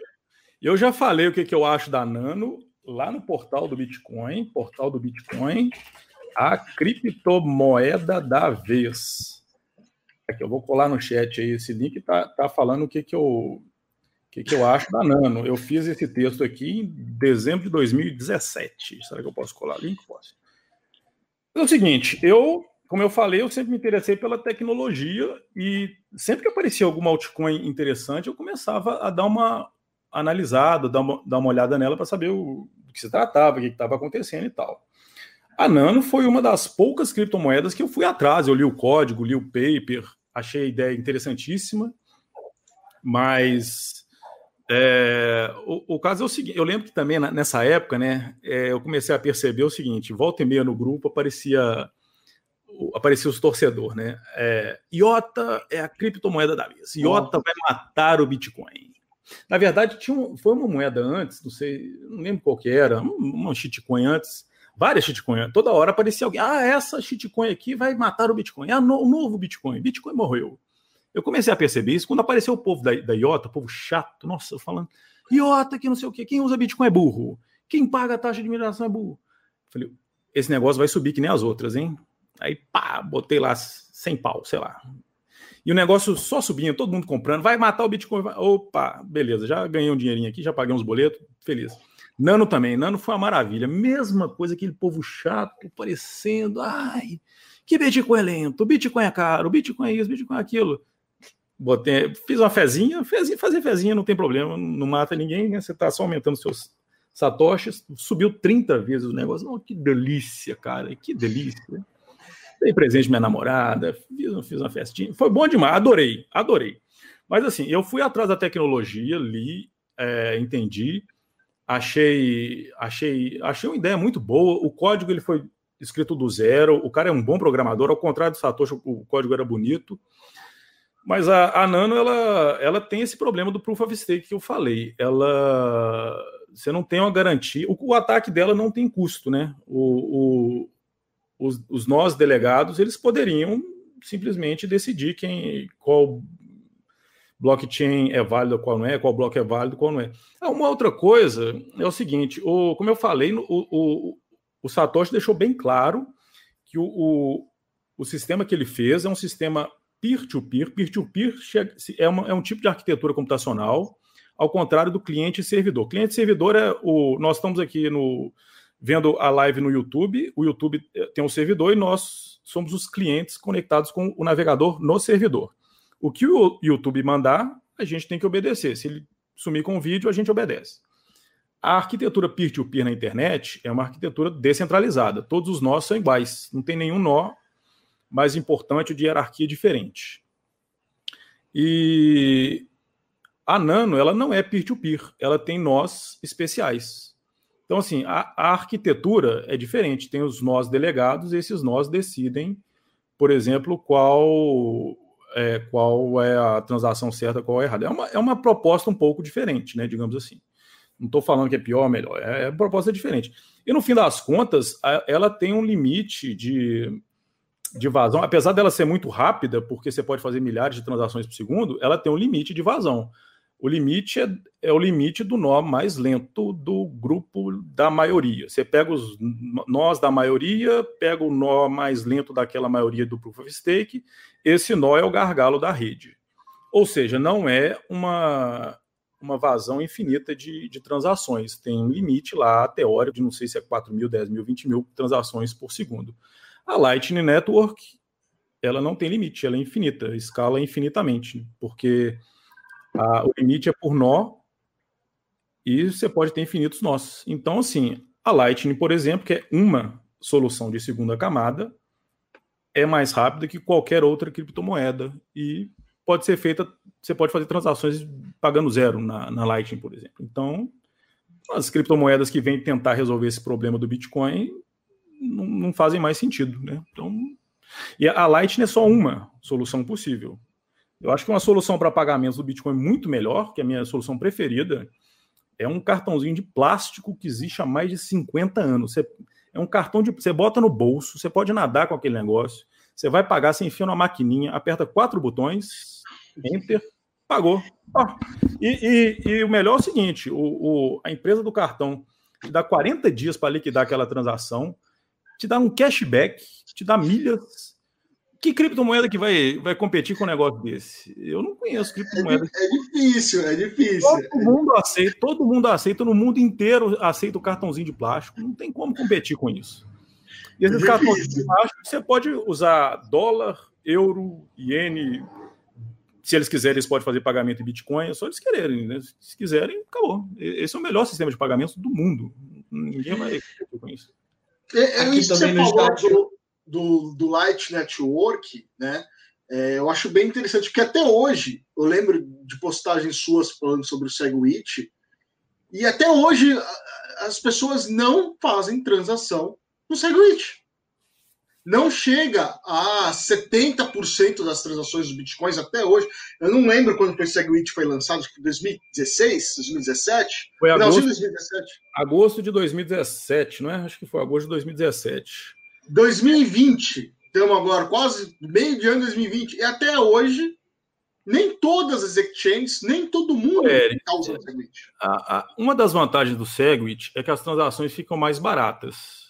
Eu já falei o que, que eu acho da Nano lá no portal do Bitcoin, portal do Bitcoin, a criptomoeda da vez. Aqui, eu vou colar no chat aí esse link, tá, tá falando o que, que, eu, que, que eu acho da Nano. Eu fiz esse texto aqui em dezembro de 2017. Será que eu posso colar link? Posso. É o seguinte, eu, como eu falei, eu sempre me interessei pela tecnologia e sempre que aparecia alguma altcoin interessante, eu começava a dar uma analisada, dar uma, dar uma olhada nela para saber o, que se tratava, o que estava acontecendo e tal. A Nano foi uma das poucas criptomoedas que eu fui atrás. Eu li o código, li o paper, achei a ideia interessantíssima, mas é, o, o, caso é o seguinte: eu lembro que também nessa época, né, é, eu comecei a perceber o seguinte: volta e meia no grupo aparecia aparecia os torcedores, né? É, IOTA é a criptomoeda da vez. IOTA vai matar o Bitcoin. Na verdade, tinha um, foi uma moeda antes, não sei, não lembro qual que era, uma shitcoin antes, várias shitcoins. Toda hora aparecia alguém. Ah, essa shitcoin aqui vai matar o Bitcoin. É o novo Bitcoin. Bitcoin morreu. Eu comecei a perceber isso quando apareceu o povo da, da IOTA, povo chato, nossa, falando, IOTA que não sei o quê, quem usa Bitcoin é burro. Quem paga a taxa de mineração é burro. Falei, esse negócio vai subir que nem as outras, hein? Aí, pá, botei lá 100 pau, sei lá. E o negócio só subindo, todo mundo comprando, vai matar o Bitcoin. Vai... Opa, beleza, já ganhei um dinheirinho aqui, já paguei uns boletos, feliz. Nano também. Nano foi uma maravilha. Mesma coisa, aquele povo chato, parecendo. Ai, que Bitcoin é lento, Bitcoin é caro, Bitcoin é isso, Bitcoin é aquilo. Botei, fiz uma fezinha, fezinha, fazer fezinha não tem problema, não mata ninguém, né? Você está só aumentando seus satoshis. Subiu 30 vezes o negócio. Que delícia, cara, que delícia. Dei presente minha namorada, fiz, fiz uma festinha. Foi bom demais, adorei, adorei. Mas assim, eu fui atrás da tecnologia, li, é, entendi achei, achei, achei uma ideia muito boa. O código ele foi escrito do zero. O cara é um bom programador, ao contrário do Satoshi, o código era bonito. Mas a, a Nano ela, ela tem esse problema do proof of stake que eu falei. Ela você não tem uma garantia. O, o ataque dela não tem custo, né? O, o os, os nós delegados eles poderiam simplesmente decidir quem qual blockchain é válido, qual não é, qual bloco é válido, qual não é. Ah, uma outra coisa é o seguinte: o, como eu falei, o, o, o Satoshi deixou bem claro que o, o, o sistema que ele fez é um sistema peer-to-peer. Peer-to-peer é, uma, é um tipo de arquitetura computacional, ao contrário do cliente e servidor. Cliente e servidor é o. Nós estamos aqui no vendo a live no YouTube, o YouTube eh, tem um servidor e nós somos os clientes conectados com o navegador no servidor. O que o YouTube mandar, a gente tem que obedecer. Se ele sumir com o vídeo, a gente obedece. A arquitetura peer-to-peer -peer na internet é uma arquitetura descentralizada. Todos os nós são iguais. Não tem nenhum nó mais importante de hierarquia diferente. E a Nano, ela não é peer-to-peer. -peer, ela tem nós especiais. Então, assim, a, a, arquitetura é diferente. Tem os nós delegados, e esses nós decidem, por exemplo, qual é, qual é a transação certa, qual é errada. É uma, é uma proposta um pouco diferente, né? Digamos assim. Não estou falando que é pior ou melhor, é, é proposta diferente. E no fim das contas, a, ela tem um limite de, de vazão, apesar dela ser muito rápida, porque você pode fazer milhares de transações por segundo, ela tem um limite de vazão. O limite é, é o limite do nó mais lento do grupo da maioria. Você pega os nós da maioria, pega o nó mais lento daquela maioria do Proof of Stake esse nó é o gargalo da rede. Ou seja, não é uma, uma vazão infinita de, de transações. Tem um limite lá, teórico, de não sei se é 4 mil, 10 mil, 20 mil transações por segundo. A Lightning Network, ela não tem limite, ela é infinita, escala infinitamente, porque a, o limite é por nó e você pode ter infinitos nós. Então, assim, a Lightning, por exemplo, que é uma solução de segunda camada, é mais rápida que qualquer outra criptomoeda e pode ser feita, você pode fazer transações pagando zero na, na Lightning, por exemplo. Então, as criptomoedas que vêm tentar resolver esse problema do Bitcoin não, não fazem mais sentido, né? Então, e a Lightning é só uma solução possível. Eu acho que uma solução para pagamentos do Bitcoin muito melhor, que é a minha solução preferida, é um cartãozinho de plástico que existe há mais de 50 anos. Você é um cartão de. Você bota no bolso, você pode nadar com aquele negócio. Você vai pagar, você enfia na maquininha, aperta quatro botões, enter, pagou. e, e, e, o melhor é o seguinte: o, o, a empresa do cartão te dá 40 dias para liquidar aquela transação, te dá um cashback, te dá milhas, que criptomoeda que vai, vai competir com um negócio desse? Eu não conheço criptomoeda. É, é difícil, é difícil. Todo mundo aceita, todo mundo aceita, no mundo inteiro aceita o cartãozinho de plástico. Não tem como competir com isso. E esses é cartões de plástico, você pode usar dólar, euro, iene. Se eles quiserem, eles podem fazer pagamento em Bitcoin, é só eles quererem. Né? Se quiserem, acabou. Esse é o melhor sistema de pagamento do mundo. Ninguém vai competir com isso. É, é isso também você falou do, do, do Light Network, né? É, eu acho bem interessante, porque até hoje, eu lembro de postagens suas falando sobre o SegWit, e até hoje as pessoas não fazem transação no SegWit. Não chega a 70% das transações dos bitcoins até hoje. Eu não lembro quando o SegWit foi lançado, acho que 2016, 2017? Foi agosto, 2017. agosto de 2017, não é? Acho que foi agosto de 2017. 2020, estamos agora quase meio de ano de 2020, e até hoje, nem todas as exchanges, nem todo mundo está usando o Segwit. A, a, uma das vantagens do Segwit é que as transações ficam mais baratas.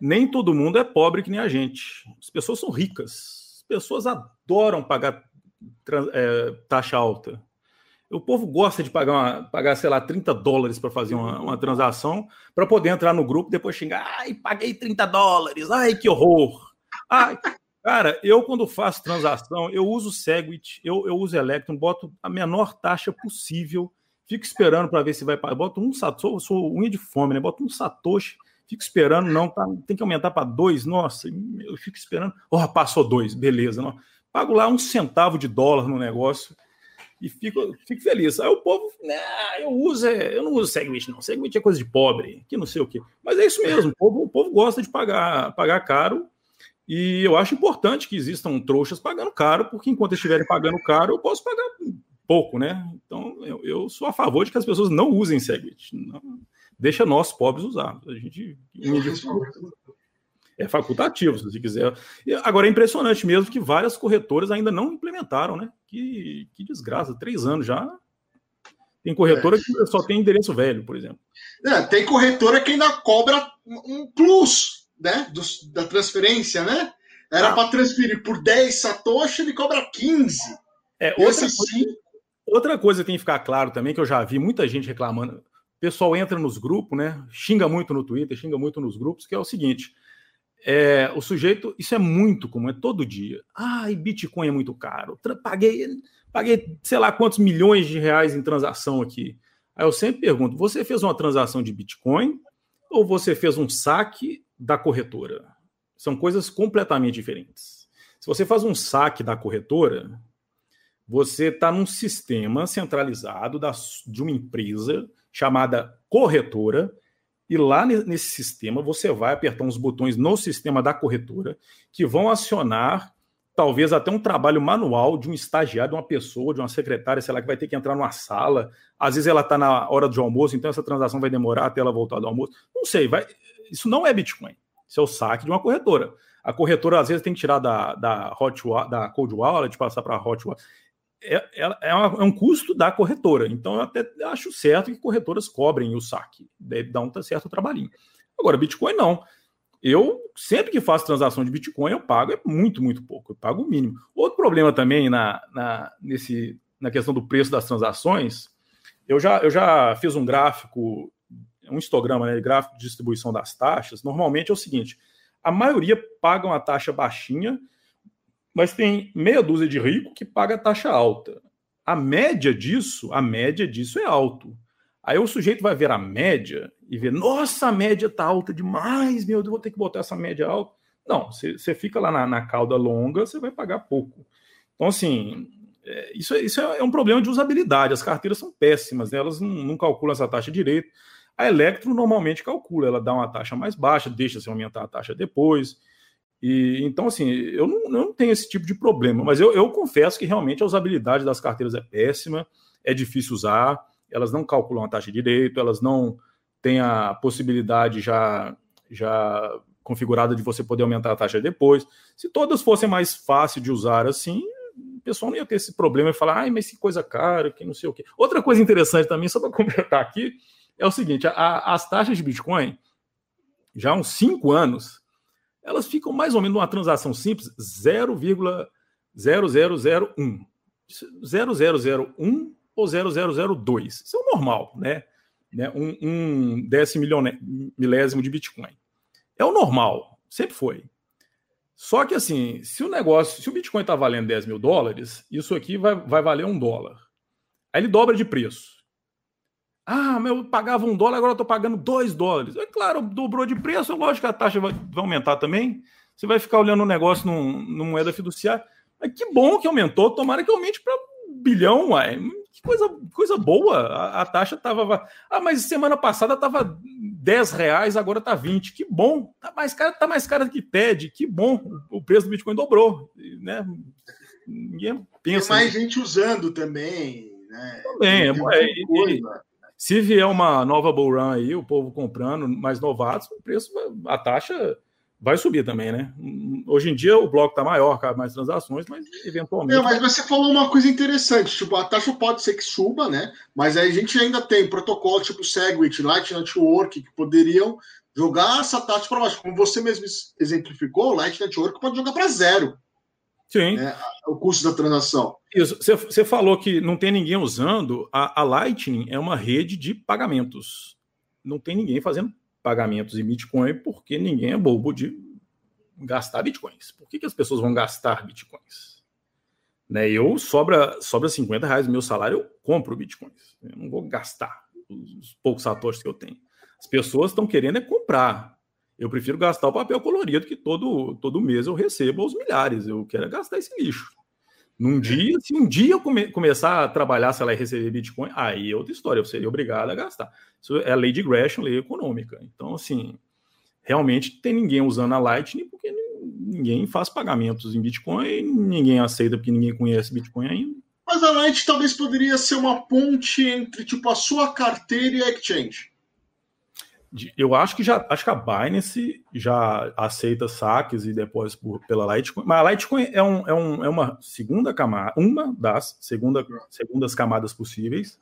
Nem todo mundo é pobre que nem a gente. As pessoas são ricas. As pessoas adoram pagar é, taxa alta. O povo gosta de pagar, uma, pagar sei lá, 30 dólares para fazer uma, uma transação, para poder entrar no grupo e depois xingar. Ai, paguei 30 dólares, ai, que horror. Ai, cara, eu quando faço transação, eu uso Segwit, eu, eu uso Electron, boto a menor taxa possível, fico esperando para ver se vai pagar. Boto um satoshi, sou unha de fome, né? Boto um satoshi, fico esperando, não, tá, tem que aumentar para dois, nossa, eu fico esperando. Oh, passou dois, beleza. Não. Pago lá um centavo de dólar no negócio e fico, fico feliz. Aí o povo, né, eu uso, é, eu não uso Segwit, não. Segwit é coisa de pobre, que não sei o quê. Mas é isso mesmo, o povo, o povo gosta de pagar, pagar caro. E eu acho importante que existam trouxas pagando caro, porque enquanto estiverem pagando caro, eu posso pagar pouco, né? Então eu, eu sou a favor de que as pessoas não usem Segwit. Não, deixa nós pobres usar. A gente é facultativo, se você quiser. Agora é impressionante mesmo que várias corretoras ainda não implementaram, né? Que, que desgraça, três anos já. Tem corretora é. que só tem endereço velho, por exemplo. É, tem corretora que ainda cobra um plus, né? Do, da transferência, né? Era ah. para transferir por 10 satoshi, ele cobra 15. É, outra, coisa, outra coisa que tem que ficar claro também, que eu já vi muita gente reclamando. Pessoal entra nos grupos, né? Xinga muito no Twitter, xinga muito nos grupos, que é o seguinte: é, o sujeito, isso é muito comum, é todo dia. Ai, Bitcoin é muito caro. Paguei, paguei sei lá quantos milhões de reais em transação aqui. Aí eu sempre pergunto: você fez uma transação de Bitcoin ou você fez um saque da corretora? São coisas completamente diferentes. Se você faz um saque da corretora, você está num sistema centralizado da, de uma empresa chamada corretora e lá nesse sistema você vai apertar uns botões no sistema da corretora que vão acionar talvez até um trabalho manual de um estagiário, de uma pessoa, de uma secretária, sei lá, que vai ter que entrar numa sala. Às vezes ela está na hora do almoço, então essa transação vai demorar até ela voltar do almoço. Não sei, vai. Isso não é Bitcoin. Isso é o saque de uma corretora. A corretora às vezes tem que tirar da, da, hot, da Cold Wallet, passar para a Hot Wallet é, é, é, um custo da corretora. Então, eu até acho certo que corretoras cobrem o saque. Deve dar um certo trabalhinho. Agora, Bitcoin não. Eu, sempre que faço transação de Bitcoin, eu pago é muito, muito pouco. Eu pago o mínimo. Outro problema também na, na, nesse, na questão do preço das transações, eu já, eu já fiz um gráfico, um histograma, né, gráfico de distribuição das taxas. Normalmente é o seguinte: a maioria paga uma taxa baixinha mas tem meia dúzia de rico que paga taxa alta. A média disso, a média disso é alto. Aí o sujeito vai ver a média e ver, nossa, a média tá alta demais, meu Deus, vou ter que botar essa média alta. Não, você fica lá na, na cauda longa, você vai pagar pouco. Então, assim, é, isso, isso é, é, um problema de usabilidade. As carteiras são péssimas, né? elas não, não, calculam essa taxa direito. A Electro normalmente calcula, ela dá uma taxa mais baixa, deixa se aumentar a taxa depois. E, então, assim, eu não, não tenho esse tipo de problema, mas eu, eu confesso que realmente a usabilidade das carteiras é péssima, é difícil usar, elas não calculam a taxa de direito, elas não têm a possibilidade já, já configurada de você poder aumentar a taxa depois. Se todas fossem mais fáceis de usar assim, o pessoal não ia ter esse problema e falar, ai, mas que coisa cara, que não sei o quê. Outra coisa interessante também, só para completar aqui, é o seguinte: a, as taxas de Bitcoin, já há uns cinco anos, elas ficam mais ou menos numa transação simples 0,0001. 0001 ou 0002. Isso é o normal, né? né? Um, um décimo milésimo de Bitcoin. É o normal, sempre foi. Só que assim, se o negócio, se o Bitcoin está valendo 10 mil dólares, isso aqui vai, vai valer um dólar. Aí ele dobra de preço. Ah, mas eu pagava um dólar, agora eu estou pagando dois dólares. É claro, dobrou de preço, é lógico que a taxa vai, vai aumentar também. Você vai ficar olhando o negócio num, numa moeda fiduciária. Mas que bom que aumentou, tomara que aumente para um bilhão, uai. Que coisa, coisa boa. A, a taxa estava. Ah, mas semana passada estava 10 reais, agora está 20. Que bom. Tá mais caro, tá mais caro que TED. Que bom. O preço do Bitcoin dobrou. Né? Ninguém pensa. Tem mais gente usando também. Né? Também. É, é, se vier uma nova bull run aí, o povo comprando, mais novatos, o preço, a taxa vai subir também, né? Hoje em dia o bloco está maior, cabe mais transações, mas eventualmente. Mas você falou uma coisa interessante, tipo, a taxa pode ser que suba, né? Mas aí a gente ainda tem protocolo tipo Segwit, Light Network, que poderiam jogar essa taxa para baixo. Como você mesmo exemplificou, o Light Network pode jogar para zero. Sim. Né, o custo da transação. Isso. Você, falou que não tem ninguém usando. A, a Lightning é uma rede de pagamentos. Não tem ninguém fazendo pagamentos em Bitcoin porque ninguém é bobo de gastar Bitcoins. Por que, que as pessoas vão gastar Bitcoins? Né, eu sobra, sobra 50 reais do meu salário, eu compro Bitcoins. Eu não vou gastar os poucos satoshis que eu tenho. As pessoas estão querendo é comprar. Eu prefiro gastar o papel colorido que todo, todo mês eu recebo aos milhares. Eu quero gastar esse lixo. Num dia, se um dia eu come, começar a trabalhar, sei lá, e receber Bitcoin, aí é outra história, eu seria obrigado a gastar. Isso é a lei de Gresham, lei econômica. Então, assim, realmente tem ninguém usando a Lightning porque ninguém faz pagamentos em Bitcoin, ninguém aceita porque ninguém conhece Bitcoin ainda. Mas a Lightning talvez poderia ser uma ponte entre, tipo, a sua carteira e a exchange eu acho que já acho que a Binance já aceita saques e depósitos por, pela Litecoin, mas a Litecoin é, um, é, um, é uma segunda camada, uma das segunda, segundas camadas possíveis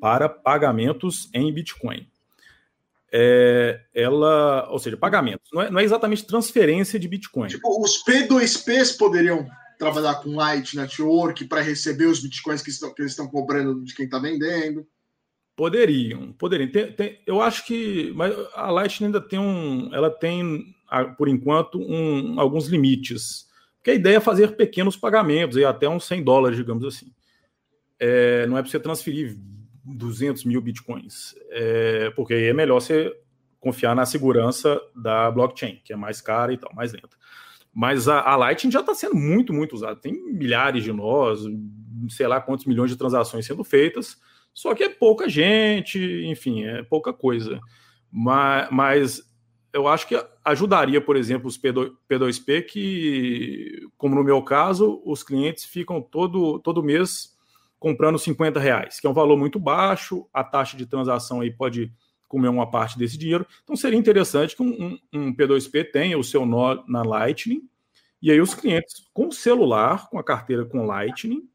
para pagamentos em Bitcoin. É, ela, ou seja, pagamentos, não é, não é exatamente transferência de Bitcoin. Tipo, os P2Ps poderiam trabalhar com Light Network para receber os Bitcoins que, estão, que eles estão cobrando de quem está vendendo. Poderiam, poderiam. Tem, tem, eu acho que mas a Lightning ainda tem um, ela tem por enquanto um, alguns limites. Porque a ideia é fazer pequenos pagamentos, e até uns 100 dólares, digamos assim. É, não é para você transferir 200 mil bitcoins, é, porque aí é melhor você confiar na segurança da blockchain, que é mais cara e tal, mais lenta. Mas a, a Lightning já está sendo muito, muito usada. Tem milhares de nós, sei lá quantos milhões de transações sendo feitas só que é pouca gente, enfim, é pouca coisa. Mas, mas eu acho que ajudaria, por exemplo, os P2, P2P, que, como no meu caso, os clientes ficam todo, todo mês comprando 50 reais, que é um valor muito baixo, a taxa de transação aí pode comer uma parte desse dinheiro. Então seria interessante que um, um, um P2P tenha o seu nó na Lightning, e aí os clientes com celular, com a carteira com Lightning,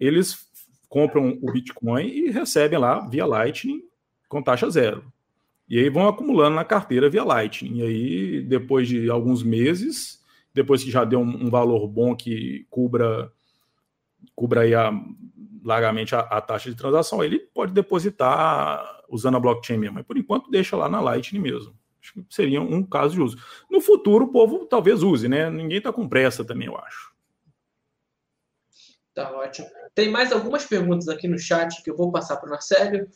eles compram o Bitcoin e recebem lá via Lightning com taxa zero. E aí vão acumulando na carteira via Lightning. E aí, depois de alguns meses, depois que já deu um, um valor bom que cubra, cubra aí a, largamente a, a, taxa de transação, ele pode depositar usando a blockchain mesmo. Mas por enquanto deixa lá na Lightning mesmo. Acho que seria um caso de uso. No futuro, o povo talvez use, né? Ninguém está com pressa também, eu acho. Tá ótimo. Tem mais algumas perguntas aqui no chat que eu vou passar para o Marcelo.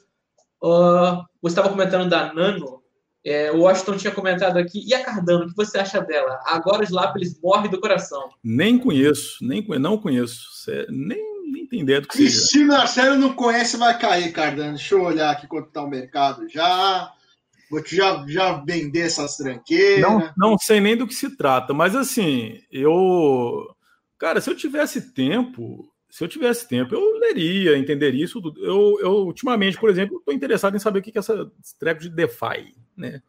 Uh, você estava comentando da Nano. É, o Washington tinha comentado aqui. E a Cardano, o que você acha dela? Agora os lápis morrem do coração. Nem conheço, nem não conheço. Nem, nem tem ideia do que seja. Se o Marcelo não conhece, vai cair, Cardano. Deixa eu olhar aqui quanto está o mercado já. Vou te já, já vender essas tranqueiras. Não, não sei nem do que se trata, mas assim, eu. Cara, se eu tivesse tempo, se eu tivesse tempo, eu leria, entenderia isso. Eu, eu ultimamente, por exemplo, estou interessado em saber o que é essa treco de DeFi, né?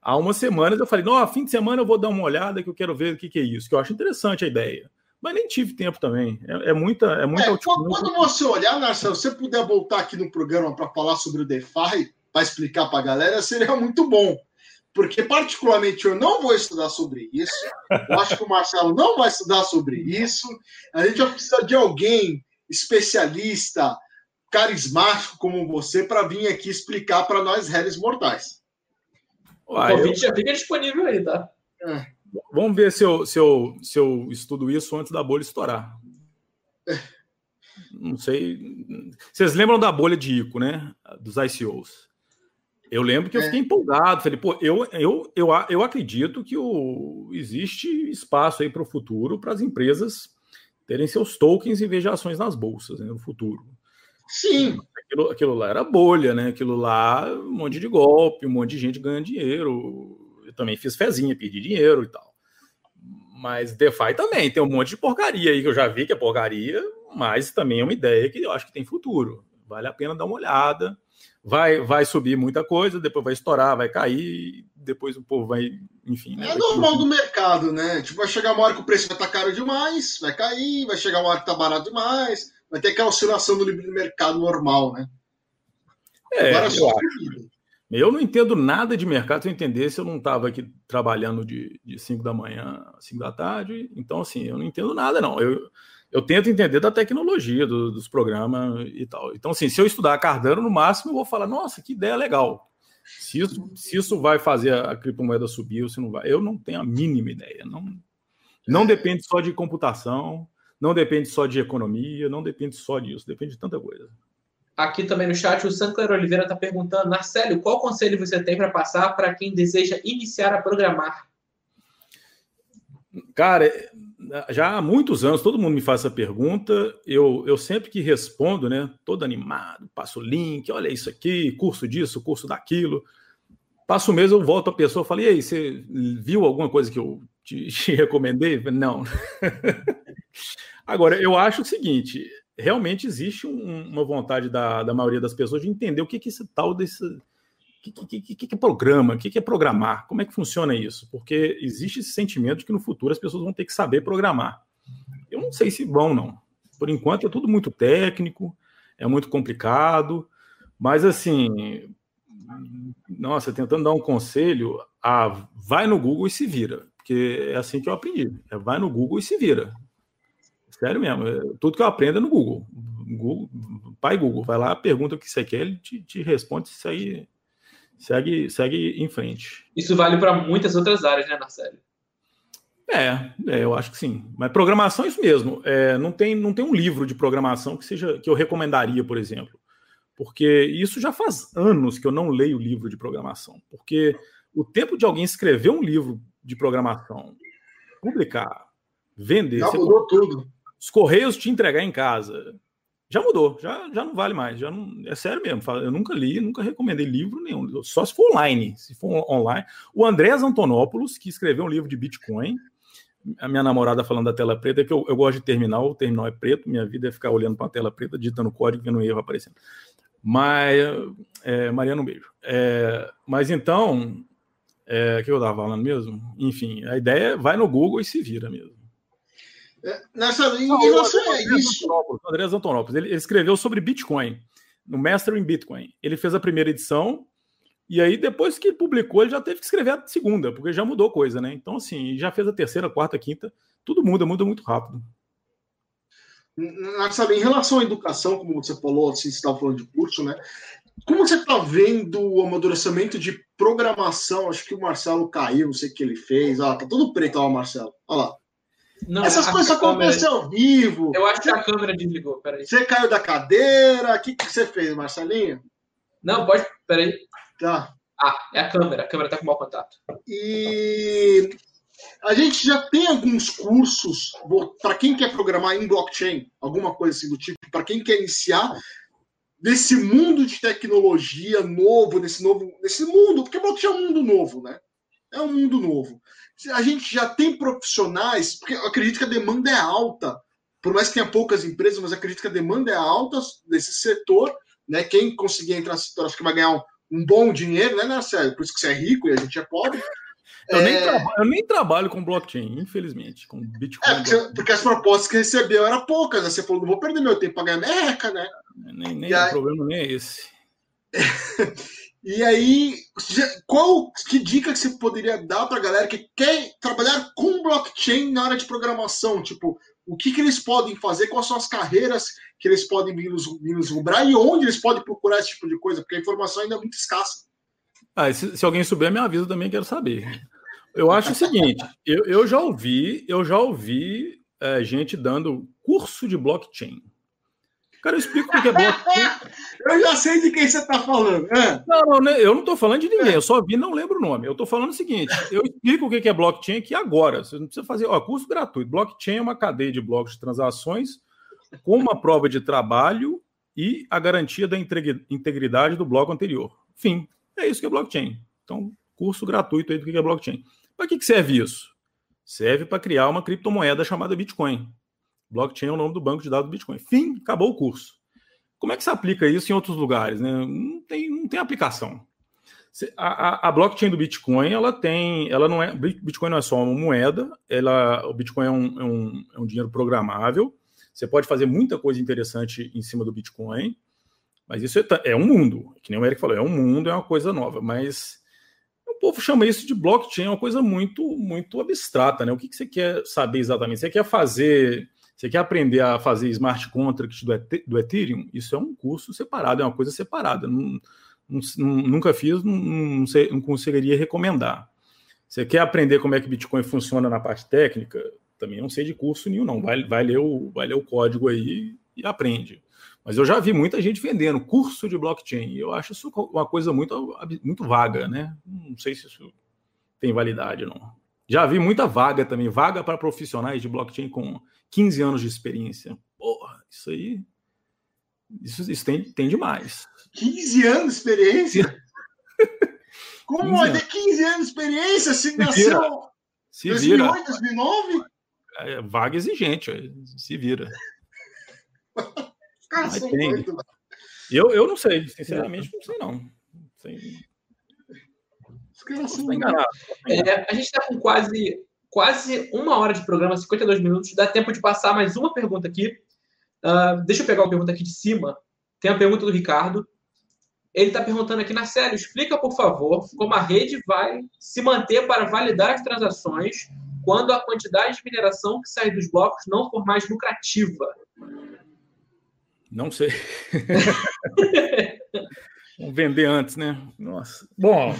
Há umas semanas eu falei, não, fim de semana eu vou dar uma olhada que eu quero ver o que, que é isso, que eu acho interessante a ideia. Mas nem tive tempo também. É, é muita, é muita. É, quando você olhar, Marcelo, se você puder voltar aqui no programa para falar sobre o DeFi, para explicar para a galera, seria muito bom. Porque particularmente eu não vou estudar sobre isso. Eu acho que o Marcelo não vai estudar sobre isso. A gente vai precisar de alguém especialista, carismático como você para vir aqui explicar para nós réis mortais. o convite eu... já fica disponível aí, tá? É. Vamos ver se eu, se, eu, se eu estudo isso antes da bolha estourar. É. Não sei. Vocês lembram da bolha de ICO, né? Dos ICOs. Eu lembro que eu é. fiquei empolgado. Falei, pô, eu, eu, eu, eu acredito que o, existe espaço aí para o futuro para as empresas terem seus tokens e vez de ações nas bolsas né, no futuro. Sim. Aquilo, aquilo lá era bolha, né? Aquilo lá, um monte de golpe, um monte de gente ganhando dinheiro. Eu também fiz fezinha, pedi dinheiro e tal. Mas DeFi também tem um monte de porcaria aí que eu já vi que é porcaria, mas também é uma ideia que eu acho que tem futuro. Vale a pena dar uma olhada vai, vai subir muita coisa, depois vai estourar, vai cair, depois o povo vai, enfim. Né, é normal do mercado, né? Tipo, vai chegar uma hora que o preço vai estar caro demais, vai cair, vai chegar uma hora que está barato demais, vai ter aquela oscilação do mercado normal, né? É, Agora, eu, acho. eu não entendo nada de mercado. Se eu entendesse, eu não estava aqui trabalhando de 5 da manhã a 5 da tarde. Então, assim, eu não entendo nada, não. Eu, eu tento entender da tecnologia, do, dos programas e tal. Então, assim, se eu estudar Cardano, no máximo eu vou falar, nossa, que ideia legal. Se isso, se isso vai fazer a criptomoeda subir ou se não vai, eu não tenho a mínima ideia. Não, não depende só de computação, não depende só de economia, não depende só disso, depende de tanta coisa. Aqui também no chat, o Sancler Oliveira está perguntando, Marcelo, qual conselho você tem para passar para quem deseja iniciar a programar? Cara, já há muitos anos, todo mundo me faz essa pergunta. Eu, eu sempre que respondo, né? Todo animado, passo o link, olha isso aqui, curso disso, curso daquilo. Passo o mês, eu volto a pessoa e falo: e aí, você viu alguma coisa que eu te, te recomendei? Não. Agora, eu acho o seguinte: realmente existe um, uma vontade da, da maioria das pessoas de entender o que, que esse tal desse que, que, que, é programa? O que, que é programar? Como é que funciona isso? Porque existe esse sentimento de que no futuro as pessoas vão ter que saber programar. Eu não sei se vão, não. Por enquanto é tudo muito técnico, é muito complicado, mas assim, nossa, tentando dar um conselho, ah, vai no Google e se vira, porque é assim que eu aprendi. É vai no Google e se vira. Sério mesmo, é, tudo que eu aprendo é no Google. Google pai Google, vai lá, pergunta o que você quer, ele te, te responde isso aí segue, segue em frente. Isso vale para muitas outras áreas, né, Marcelo? É, é, eu acho que sim. Mas programação é isso mesmo. É, não, tem, não tem um livro de programação que seja que eu recomendaria, por exemplo. Porque isso já faz anos que eu não leio livro de programação. Porque o tempo de alguém escrever um livro de programação, publicar, vender. Já mudou tudo. Os correios te entregar em casa, já mudou, já, já não vale mais. Já não, é sério mesmo. Eu nunca li, nunca recomendei livro nenhum. Só se for online. Se for online. O Andrés Antonopoulos, que escreveu um livro de Bitcoin. A minha namorada falando da tela preta, que eu, eu gosto de terminal, o terminal é preto, minha vida é ficar olhando para a tela preta, digitando código, vendo erro aparecendo. Mas, é, Mariana, um beijo. É, mas então, é, o que eu estava falando mesmo? Enfim, a ideia é vai no Google e se vira mesmo. É, nessa em não, relação a isso. Andrés Antonopoulos, ele, ele, escreveu sobre Bitcoin, no Master in Bitcoin. Ele fez a primeira edição, e aí depois que publicou, ele já teve que escrever a segunda, porque já mudou coisa, né? Então, assim, já fez a terceira, quarta, quinta, tudo muda, muda muito rápido. Sabe, em relação à educação, como você falou, assim, você estava falando de curso, né? Como você está vendo o amadurecimento de programação? Acho que o Marcelo caiu, não sei o que ele fez. Ah, tá todo preto, ó, Marcelo. Olha lá. Não, Essas coisas acontecem ao vivo. Eu acho que a câmera desligou, peraí. Você caiu da cadeira, o que, que você fez, Marcelinho? Não, pode, peraí. Tá. Ah, é a câmera, a câmera tá com mau contato. E a gente já tem alguns cursos para quem quer programar em blockchain, alguma coisa assim do tipo, para quem quer iniciar nesse mundo de tecnologia novo, nesse novo, nesse mundo, porque blockchain é um mundo novo, né? É um mundo novo a gente já tem profissionais, porque eu acredito que a demanda é alta, por mais que tenha poucas empresas, mas acredito que a demanda é alta desse setor, né? Quem conseguir entrar nesse setor, acho que vai ganhar um, um bom dinheiro, né, Marcelo? Por isso que você é rico e a gente é pobre. Eu, é... nem traba... eu, nem trabalho com blockchain, infelizmente, com Bitcoin. É, porque, porque, as propostas que recebeu eram poucas, né? Você falou, não vou perder meu tempo para ganhar merca, né? Nem, nem o aí... problema nem é esse. E aí, qual que dica que você poderia dar para a galera que quer trabalhar com blockchain na área de programação? Tipo, o que, que eles podem fazer, quais são as carreiras que eles podem vir nos, vir nos rubrar e onde eles podem procurar esse tipo de coisa, porque a informação ainda é muito escassa. Ah, se, se alguém souber, me avisa também, quero saber. Eu acho o seguinte, eu, eu já ouvi, eu já ouvi é, gente dando curso de blockchain. Cara, eu explico o que é blockchain. eu já sei de quem você está falando. É. Não, não, né, eu não estou falando de ninguém, eu só vi não lembro o nome. Eu estou falando o seguinte: eu explico o que é blockchain aqui agora. Você não precisa fazer. Ó, curso gratuito. Blockchain é uma cadeia de blocos de transações com uma prova de trabalho e a garantia da integridade do bloco anterior. Fim. É isso que é blockchain. Então, curso gratuito aí do que é blockchain. Para que serve isso? Serve para criar uma criptomoeda chamada Bitcoin. Blockchain é o nome do banco de dados do Bitcoin. Fim, acabou o curso. Como é que se aplica isso em outros lugares? Né? Não, tem, não tem aplicação. A, a, a, blockchain do Bitcoin, ela tem, ela não é, Bitcoin não é só uma moeda, ela, o Bitcoin é um, é um, é um dinheiro programável. Você pode fazer muita coisa interessante em cima do Bitcoin, mas isso é, é um mundo, que nem o Eric falou, é um mundo, é uma coisa nova, mas o povo chama isso de blockchain, é uma coisa muito, muito abstrata, né? O que, que você quer saber exatamente? Você quer fazer você quer aprender a fazer smart contract do, Ethereum? Isso é um curso separado, é uma coisa separada. Nunca fiz, não, conseguiria recomendar. Você quer aprender como é que Bitcoin funciona na parte técnica? Também não sei de curso nenhum, não. Vai, vai, ler, o, vai ler o código aí e aprende. Mas eu já vi muita gente vendendo curso de blockchain. Eu acho isso uma coisa muito, muito vaga, né? Não sei se isso tem validade, não. Já vi muita vaga também, vaga para profissionais de blockchain com 15 anos de experiência. Porra, isso aí. Isso, isso tem, tem demais. 15 anos de experiência? Como vai ter 15 anos de experiência se, se nasceu em se 2008, vira. 2009? É, vaga exigente, se vira. Cara, tem. Eu, eu não sei, sinceramente, não sei não. Sei. Os caras são É, a gente está com quase quase uma hora de programa, 52 minutos. Dá tempo de passar mais uma pergunta aqui. Uh, deixa eu pegar uma pergunta aqui de cima. Tem a pergunta do Ricardo. Ele está perguntando aqui, na série, explica, por favor, como a rede vai se manter para validar as transações quando a quantidade de mineração que sai dos blocos não for mais lucrativa. Não sei. Vamos vender antes, né? Nossa. Bom,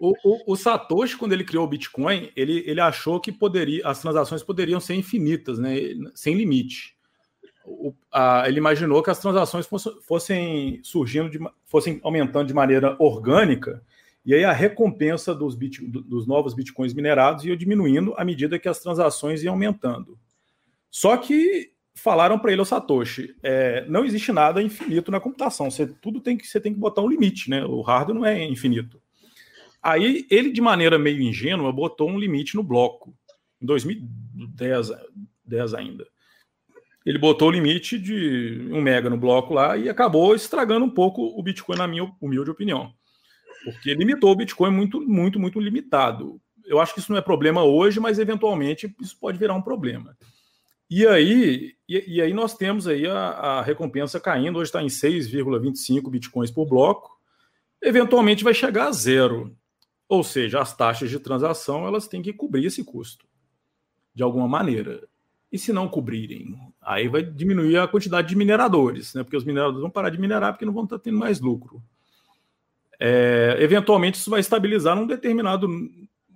o, o, o, Satoshi, quando ele criou o Bitcoin, ele, ele achou que poderia, as transações poderiam ser infinitas, né? Sem limite. O, a, ele imaginou que as transações fossem, surgindo, de, fossem aumentando de maneira orgânica, e aí a recompensa dos, bit, dos novos bitcoins minerados ia diminuindo à medida que as transações iam aumentando. Só que falaram para ele, o Satoshi, é, não existe nada infinito na computação. Você tudo tem que você tem que botar um limite, né? O hardware não é infinito. Aí ele, de maneira meio ingênua, botou um limite no bloco. Em 2010 10 ainda. Ele botou o limite de um mega no bloco lá e acabou estragando um pouco o Bitcoin, na minha humilde opinião. Porque limitou o Bitcoin muito, muito, muito limitado. Eu acho que isso não é problema hoje, mas eventualmente isso pode virar um problema. E aí, e, e, aí nós temos aí a, a recompensa caindo, hoje está em 6,25 bitcoins por bloco, eventualmente vai chegar a zero. Ou seja, as taxas de transação elas têm que cobrir esse custo, de alguma maneira. E se não cobrirem, aí vai diminuir a quantidade de mineradores, né? porque os mineradores vão parar de minerar porque não vão estar tendo mais lucro. É, eventualmente isso vai estabilizar num determinado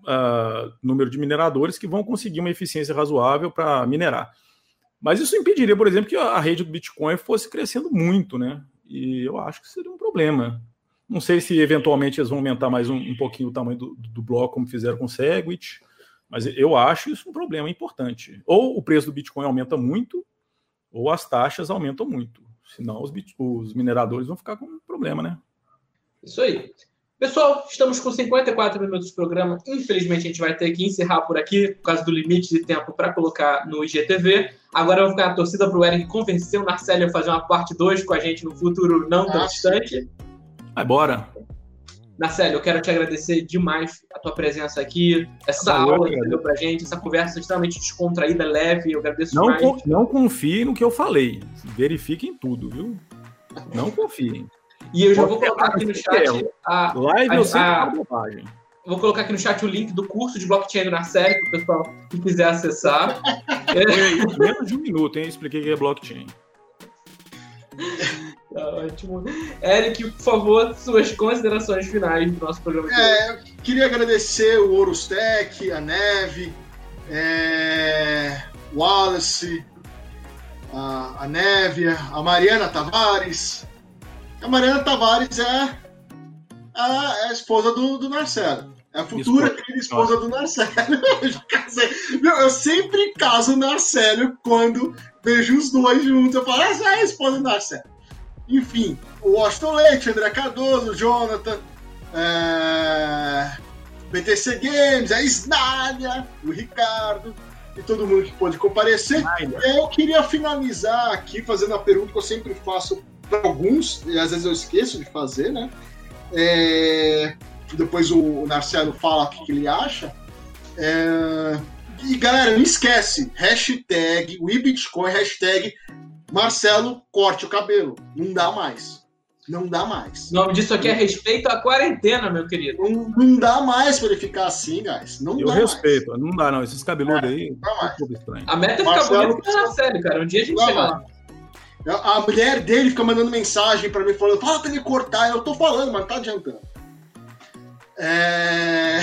uh, número de mineradores que vão conseguir uma eficiência razoável para minerar. Mas isso impediria, por exemplo, que a rede do Bitcoin fosse crescendo muito, né? E eu acho que seria um problema. Não sei se eventualmente eles vão aumentar mais um, um pouquinho o tamanho do, do, bloco, como fizeram com o Segwit, mas eu acho isso um problema importante. Ou o preço do Bitcoin aumenta muito, ou as taxas aumentam muito. Senão os, os mineradores vão ficar com um problema, né? Isso aí. Pessoal, estamos com 54 minutos de programa. Infelizmente, a gente vai ter que encerrar por aqui, por causa do limite de tempo para colocar no IGTV. Agora eu vou ficar a torcida para o Eric convencer o Narcélio a fazer uma parte 2 com a gente no futuro não tão distante. Vai, bora. Narcélio, eu quero te agradecer demais a tua presença aqui, essa Valeu, aula que você deu pra gente, essa conversa extremamente descontraída, leve. Eu agradeço não demais. não confiem no que eu falei. Verifiquem tudo, viu? Não confiem. E eu já vou colocar aqui no chat a. Live a, eu sempre a- falo bobagem. Vou colocar aqui no chat o link do curso de blockchain na série, para o pessoal que quiser acessar. Foi menos de um minuto, hein? Eu expliquei que é blockchain. Tá ótimo. Eric, por favor, suas considerações finais do nosso programa. É, eu queria agradecer o Orustec, a Neve, é, o Wallace, a, a Neve, a Mariana Tavares. A Mariana Tavares é a, é a esposa do, do Marcelo. É a futura Esposa. querida esposa do Marcelo. Eu. Meu, sempre caso o Marcelo quando vejo os dois juntos. Eu falo, essa é a esposa do Marcelo. Enfim, o Washington Leite, o André Cardoso, o Jonathan, é, BTC Games, a Snália, o Ricardo e todo mundo que pôde comparecer. Eu queria finalizar aqui fazendo a pergunta que eu sempre faço alguns, e às vezes eu esqueço de fazer, né? É, depois o Marcelo fala o que ele acha. É, e galera, não esquece, hashtag WeBitcoin, hashtag Marcelo corte o cabelo. Não dá mais. Não dá mais. O nome disso aqui é respeito à quarentena, meu querido. Não, não dá mais pra ele ficar assim, guys. Não Eu dá respeito, não dá não. Esses cabeludos aí, Não dá mais. um pouco estranho. A meta é ficar Marcelo bonito na série, cara. Um dia a gente chega lá. A mulher dele fica mandando mensagem pra mim falando, fala pra ele cortar. Eu tô falando, mas não tá adiantando. É...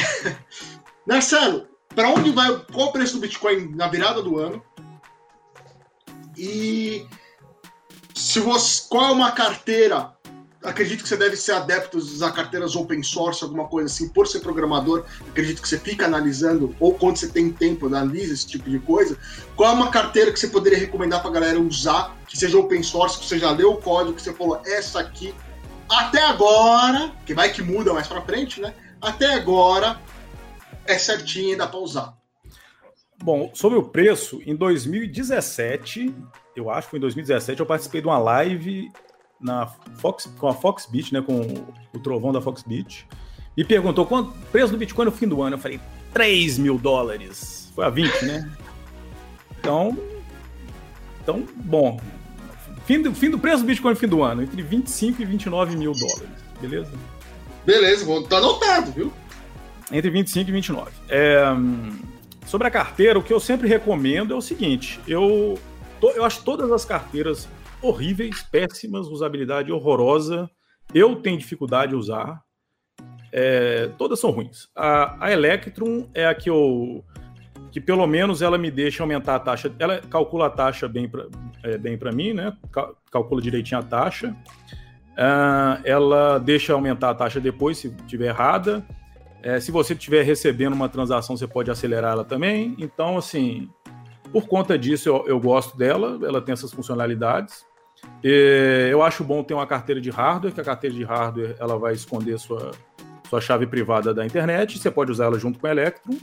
Marcelo, pra onde vai? Qual o preço do Bitcoin na virada do ano? E se você, qual é uma carteira? Acredito que você deve ser adepto a carteiras open source, alguma coisa assim, por ser programador. Acredito que você fica analisando, ou quando você tem tempo, analisa esse tipo de coisa. Qual é uma carteira que você poderia recomendar pra galera usar, que seja open source, que você já leu o código, que você falou, essa aqui, até agora, que vai que muda mais pra frente, né? Até agora é certinha e dá pra usar. Bom, sobre o preço, em 2017, eu acho que foi em 2017, eu participei de uma live na Fox, com a Foxbit, né, com o trovão da Foxbit, e perguntou quanto preço do Bitcoin no fim do ano. Eu falei, 3 mil dólares. Foi a 20, né? Então, então bom, fim do, fim do preço do Bitcoin no fim do ano, entre 25 e 29 mil dólares, beleza? Beleza, vou tá anotado, viu? Entre 25 e 29. É, sobre a carteira, o que eu sempre recomendo é o seguinte: eu, to- eu acho todas as carteiras horríveis, péssimas, usabilidade horrorosa. Eu tenho dificuldade de usar. É, todas são ruins. A, a Electrum é a que eu. que pelo menos ela me deixa aumentar a taxa. Ela calcula a taxa bem para é, bem pra mim, né? Cal- Calcula direitinho a taxa. Ah, ela deixa aumentar a taxa depois, se tiver errada. É, se você estiver recebendo uma transação, você pode acelerar ela também. Então, assim, por conta disso, eu, eu gosto dela. Ela tem essas funcionalidades. Eu acho bom ter uma carteira de hardware, que a carteira de hardware ela vai esconder sua, sua chave privada da internet. Você pode usar ela junto com a Electrum.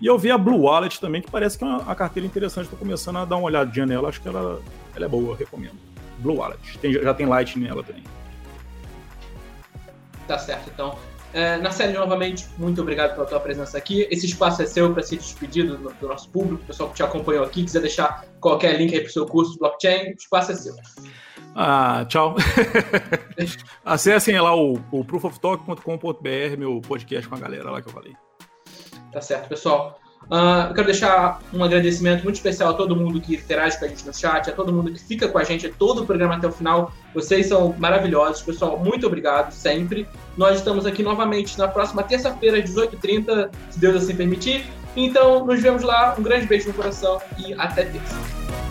E eu vi a Blue Wallet também, que parece que é uma, carteira interessante. Estou começando a dar uma olhadinha nela. Acho que ela, ela é boa, recomendo. Blue Wallet. Tem- já tem Lightning nela também. Tá certo, então. É, na série, novamente, muito obrigado pela tua presença aqui. Esse espaço é seu para se despedir do, do nosso público, o pessoal que te acompanhou aqui, quiser deixar qualquer link aí pro seu curso de blockchain, o espaço é seu. Ah, tchau. Acessem lá o, o proofoftalk.com.br, meu podcast com a galera lá que eu falei. Tá certo, pessoal. Ah, eu quero deixar um agradecimento muito especial a todo mundo que interage com a gente no chat, a todo mundo que fica com a gente todo o programa até o final. Vocês são maravilhosos, pessoal. Muito obrigado sempre. Nós estamos aqui novamente na próxima terça-feira, às 18h30, se Deus assim permitir. Então, nos vemos lá. Um grande beijo no coração e até terça.